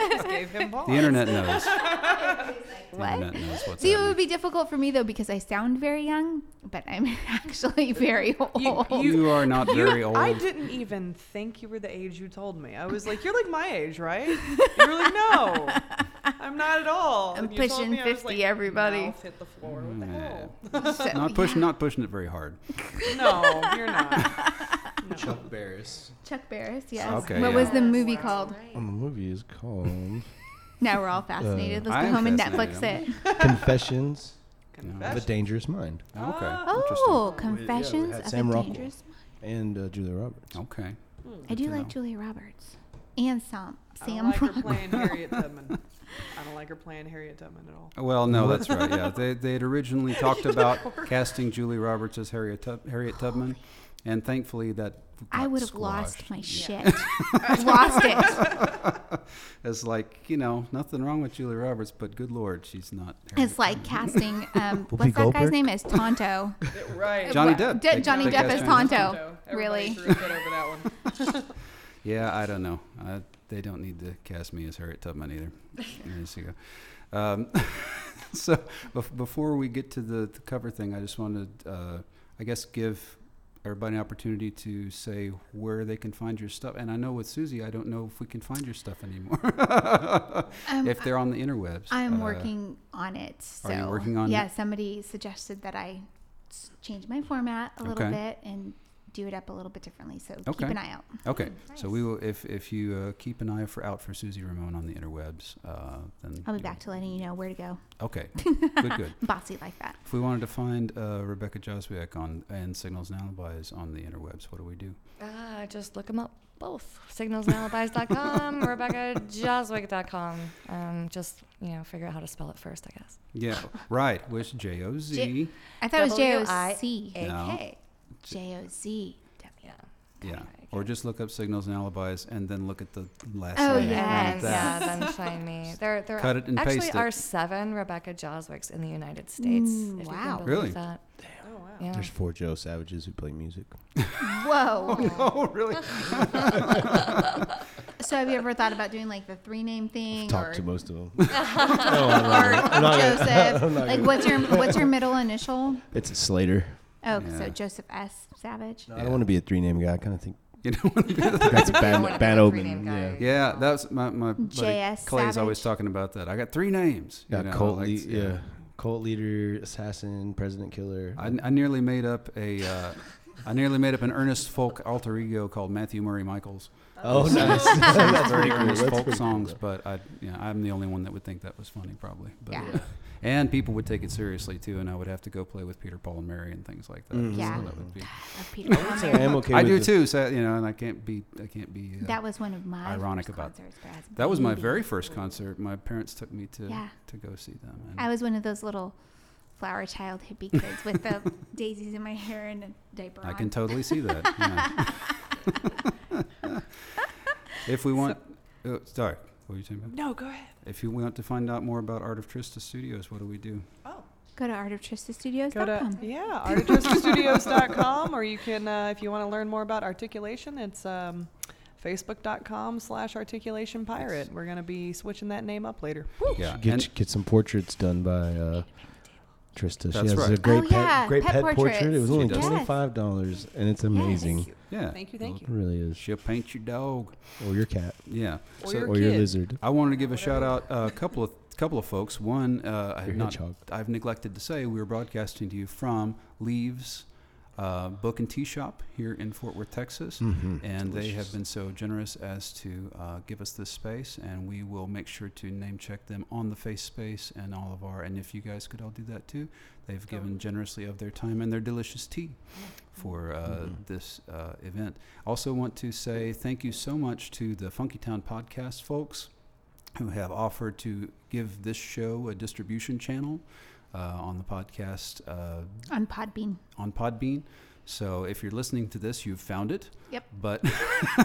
Just gave him balls. the internet knows. The What? internet knows what's See, it would be difficult for me though because I sound very young, but I'm actually very old. You- You, are not You- very old. I didn't even think you were the age you told me. I was like, you're like my age, right? You were like, no, I'm not at all. I'm And you told pushing me, 50, like, everybody. Hit the floor. What the Yeah. hell? So, not pushing, yeah. not pushing it very hard. No, you're not. No. Chuck Barris. Chuck Barris, yes. Okay, what yeah. was the movie called? And the movie is called Now we're all fascinated. Let's I go am home and. Netflix it. Confessions of a Dangerous Mind Okay. Oh, Confessions had of Sam a Rockwell. Dangerous. Mind. And uh, Julia Roberts. Interesting. Okay. I do like know. Julia Roberts and Sam. I don't Sam like her playing Harriet Tubman. I don't like her playing Harriet Tubman at all. Well, no, that's right. Yeah, they they had originally talked about casting Julie Roberts as Harriet Tub- Harriet Tubman, and thankfully that I would have lost my shit. lost it. It's like you know nothing wrong with Julie Roberts, but good lord, she's not. Harriet It's like casting. Um, Whoopi what's that guy's name? Is Tonto. Right. Johnny Depp. D- Johnny Depp cast as Johnny Depp. Tonto. Really? threw a fit over that one. Yeah, I don't know. Uh, they don't need to cast me as Harriet Tubman either. There you go. Um, so bef- before we get to the, the cover thing, I just wanted, uh, I guess, give everybody an opportunity to say where they can find your stuff. And I know with Susie, I don't know if we can find your stuff anymore. Um, if they're on the interwebs. I'm Uh, working on it. So are you working on Yeah, it? somebody suggested that I change my format a little Okay. bit and do it up a little bit differently. So Okay. keep an eye out. Okay, so we will. If if you uh, keep an eye for out for Susie Ramone on the interwebs, uh, then I'll be you- back to letting you know where to go. Okay, good, good. Bossy like that. If we wanted to find uh, Rebecca Jozwiak on and Signals and Alibis on the interwebs, what do we do? Uh, just look them up both. Signalsandalibis.com, RebeccaJozwiak.com. Um, just, you know, figure out how to spell it first, I guess. Yeah, right. With J O Z. I thought it was J O W-I- C. A-K. J O Z. Yeah. Yeah, or just look up Signals and Alibis and then look at the last Oh, name. yes. Yeah, that. then find me. There, there Cut it and actually paste it. are seven Rebecca Jozwiaks in the United States. Mm, wow. Really? believe That. Oh wow. Yeah. There's four Joe Savages who play music. Whoa. Oh, really? so have you ever thought about doing like the three name thing Talk to most of them. or not gonna- Joseph? I'm not like gonna- what's your what's your middle initial? It's a Slater. Oh, Yeah. so Joseph S. Savage. No, I don't want to be a three name guy. I kind of think You know, that's a bad, wanna bad a omen. three-name Yeah. guy. yeah, that's my my buddy JS Clay's always Savage. talking about that. I got three names. you Got know, cult, like, lea- yeah. cult leader, assassin, president killer. I, I nearly made up a. Uh, I nearly made up an Ernest folk alter ego called Matthew Murray Michaels. oh, nice. That's very pretty cool. earnest That's folk pretty cool, songs, but I, yeah, I'm the only one that would think that was funny, probably. But, Yeah. And people would take it seriously too, and I would have to go play with Peter, Paul, and Mary and things like that. Mhm. Yeah. So that would be. Peter I would. I am okay I with do the- too. So you know, and I can't be. I can't be. Uh, That was one of my ironic first about- concerts. but that was my very first concert. My parents took me to Yeah. to go see them. And I was one of those little flower child hippie kids with the daisies in my hair and a diaper I on. can totally see that. if we want, oh, sorry, what were you saying about? No, go ahead. If you want to find out more about Art of Trista Studios, what do we do? Oh. Go to artoftristastudios.com. Go to yeah, artichostudios.com, or you can, uh, if you want to learn more about articulation, it's um, facebook.com slash articulation pirate. We're going to be switching that name up later. Yeah, Get, and get some portraits done by uh, Trista. She That's has a great Oh, pet, yeah, great pet pet, portrait. It was only twenty five dollars, and it's amazing. yeah, Thank you, thank you. It you. really is. she'll paint your dog. Or your cat, Yeah. Or so your or your lizard, I wanted to give a shout out a couple of couple of folks. One, uh, I your had not. I've neglected to say we were broadcasting to you from Leaves uh, Book and Tea Shop here in Fort Worth, Texas. Mhm. And they have been so generous as to uh, give us this space, and we will make sure to name check them on the face space and all of our. And if you guys could all do that too, they've given generously of their time and their delicious tea for uh, Mhm. this uh, event. Also, want to say thank you so much to the Funky Town podcast folks who have offered to give this show a distribution channel on the podcast uh, on Podbean. on Podbean. So if you're listening to this, you've found it. Yep. But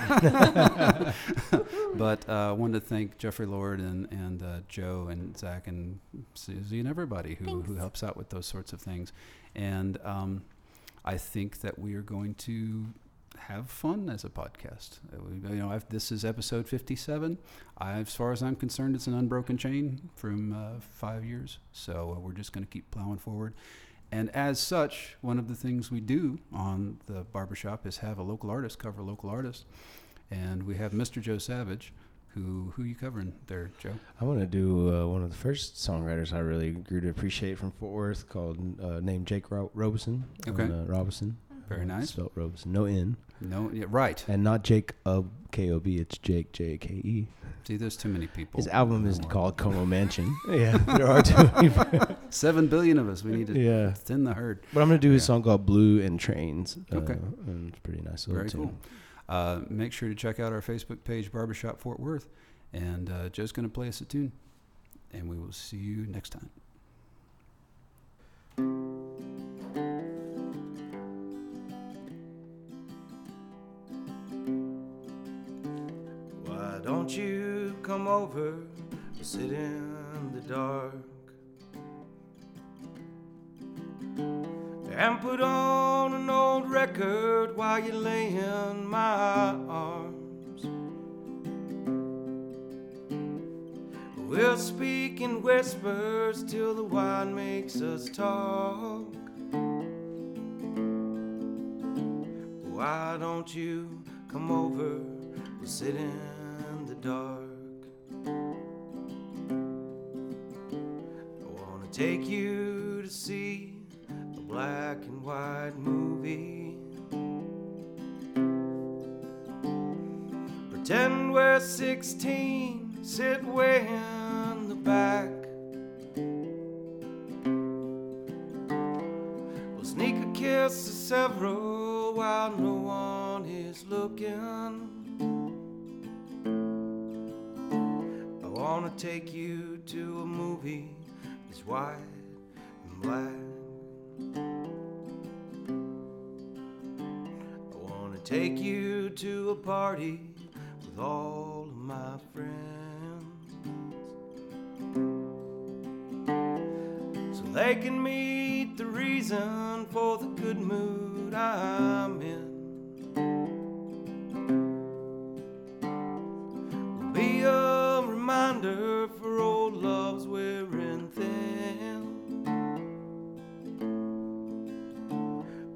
but uh, I wanted to thank Jeffrey Lord and and uh, Joe and Zach and Susie and everybody who who helps out with those sorts of things. And um, I think that we are going to have fun as a podcast. Uh, You know, I've, this is episode 57. I, as far as I'm concerned, it's an unbroken chain from uh, five years. So uh, we're just going to keep plowing forward. And as such, one of the things we do on the barbershop is have a local artist cover a local artist. And we have Mr. Joe Savage, who who you covering there, Joe? I want to do uh, one of the first songwriters I really grew to appreciate from Fort Worth called uh, named Jake Ro- Robison. Okay. Uh, Robinson. Very Uh, nice. Spelled Robison. No N. No, yeah, right. And not Jake of K O B. It's Jake J A K E. See, there's too many people. His album is called Como Mansion. yeah, there are too many. Seven billion of us. We need to yeah. thin the herd. But I'm gonna do a song called Blue and Trains. Uh, Okay. and it's pretty nice little Very tune. cool. Uh, make sure to check out our Facebook page, Barbershop Fort Worth. And uh, Joe's going to play us a tune. And we will see you next time. Don't you come over and sit in the dark and put on an old record while you lay in my arms? We'll speak in whispers till the wine makes us talk. Why don't you come over? We'll sit in dark. I wanna take you to see a black and white movie. Pretend we're 16, sit way in the back. We'll sneak a kiss to several while no one is looking. Wanna take you to a movie that's white and black. I wanna take you to a party with all of my friends. So they can meet the reason for the good mood I'm in.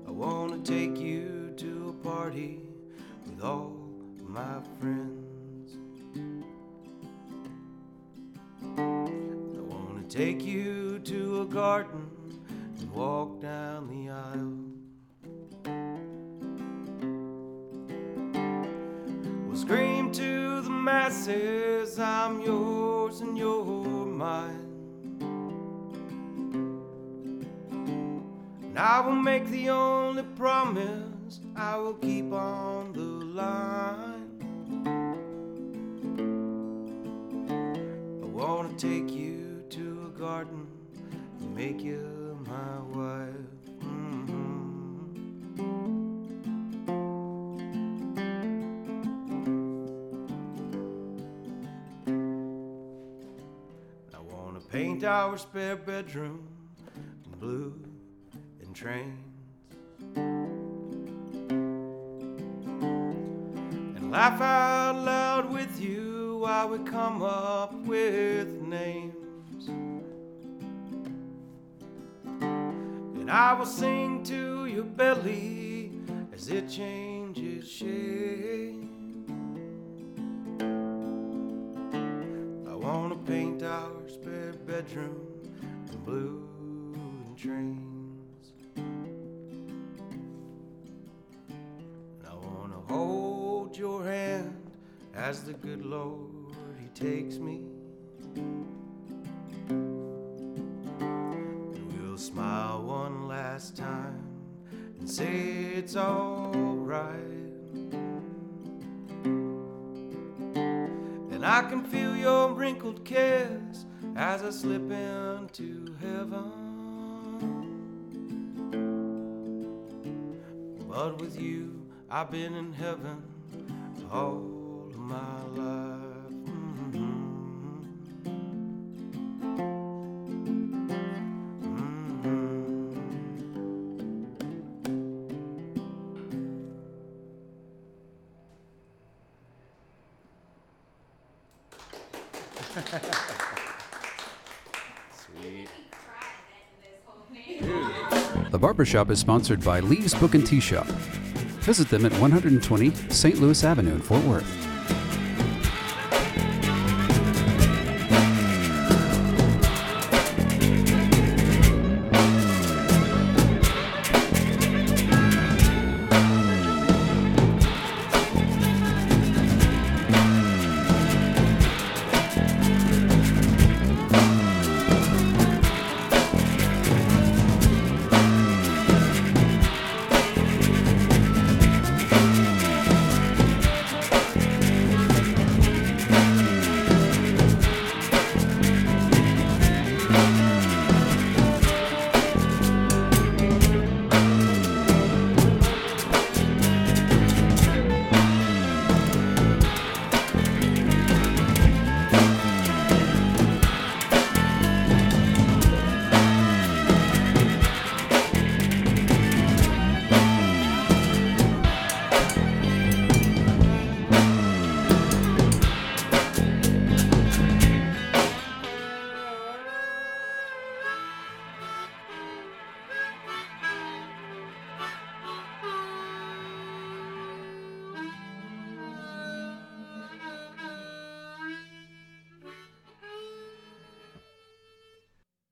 I wanna take you to a party with all my friends. I wanna take you to a garden I will make the only promise I will keep on the line. I wanna take you to a garden and make you my wife. Mhm. Wanna paint our spare bedroom and trains. And laugh out loud with you while we come up with names. And I will sing to your belly as it changes shape. I wanna paint our spare bedroom in blue and trains. As the good Lord He takes me. And we'll smile one last time and say it's alright. And I can feel your wrinkled kiss as I slip into heaven. But with you, I've been in heaven all my life. The Barbershop is sponsored by Lee's Book and Tea Shop. Visit them at 120 St. Louis Avenue in Fort Worth.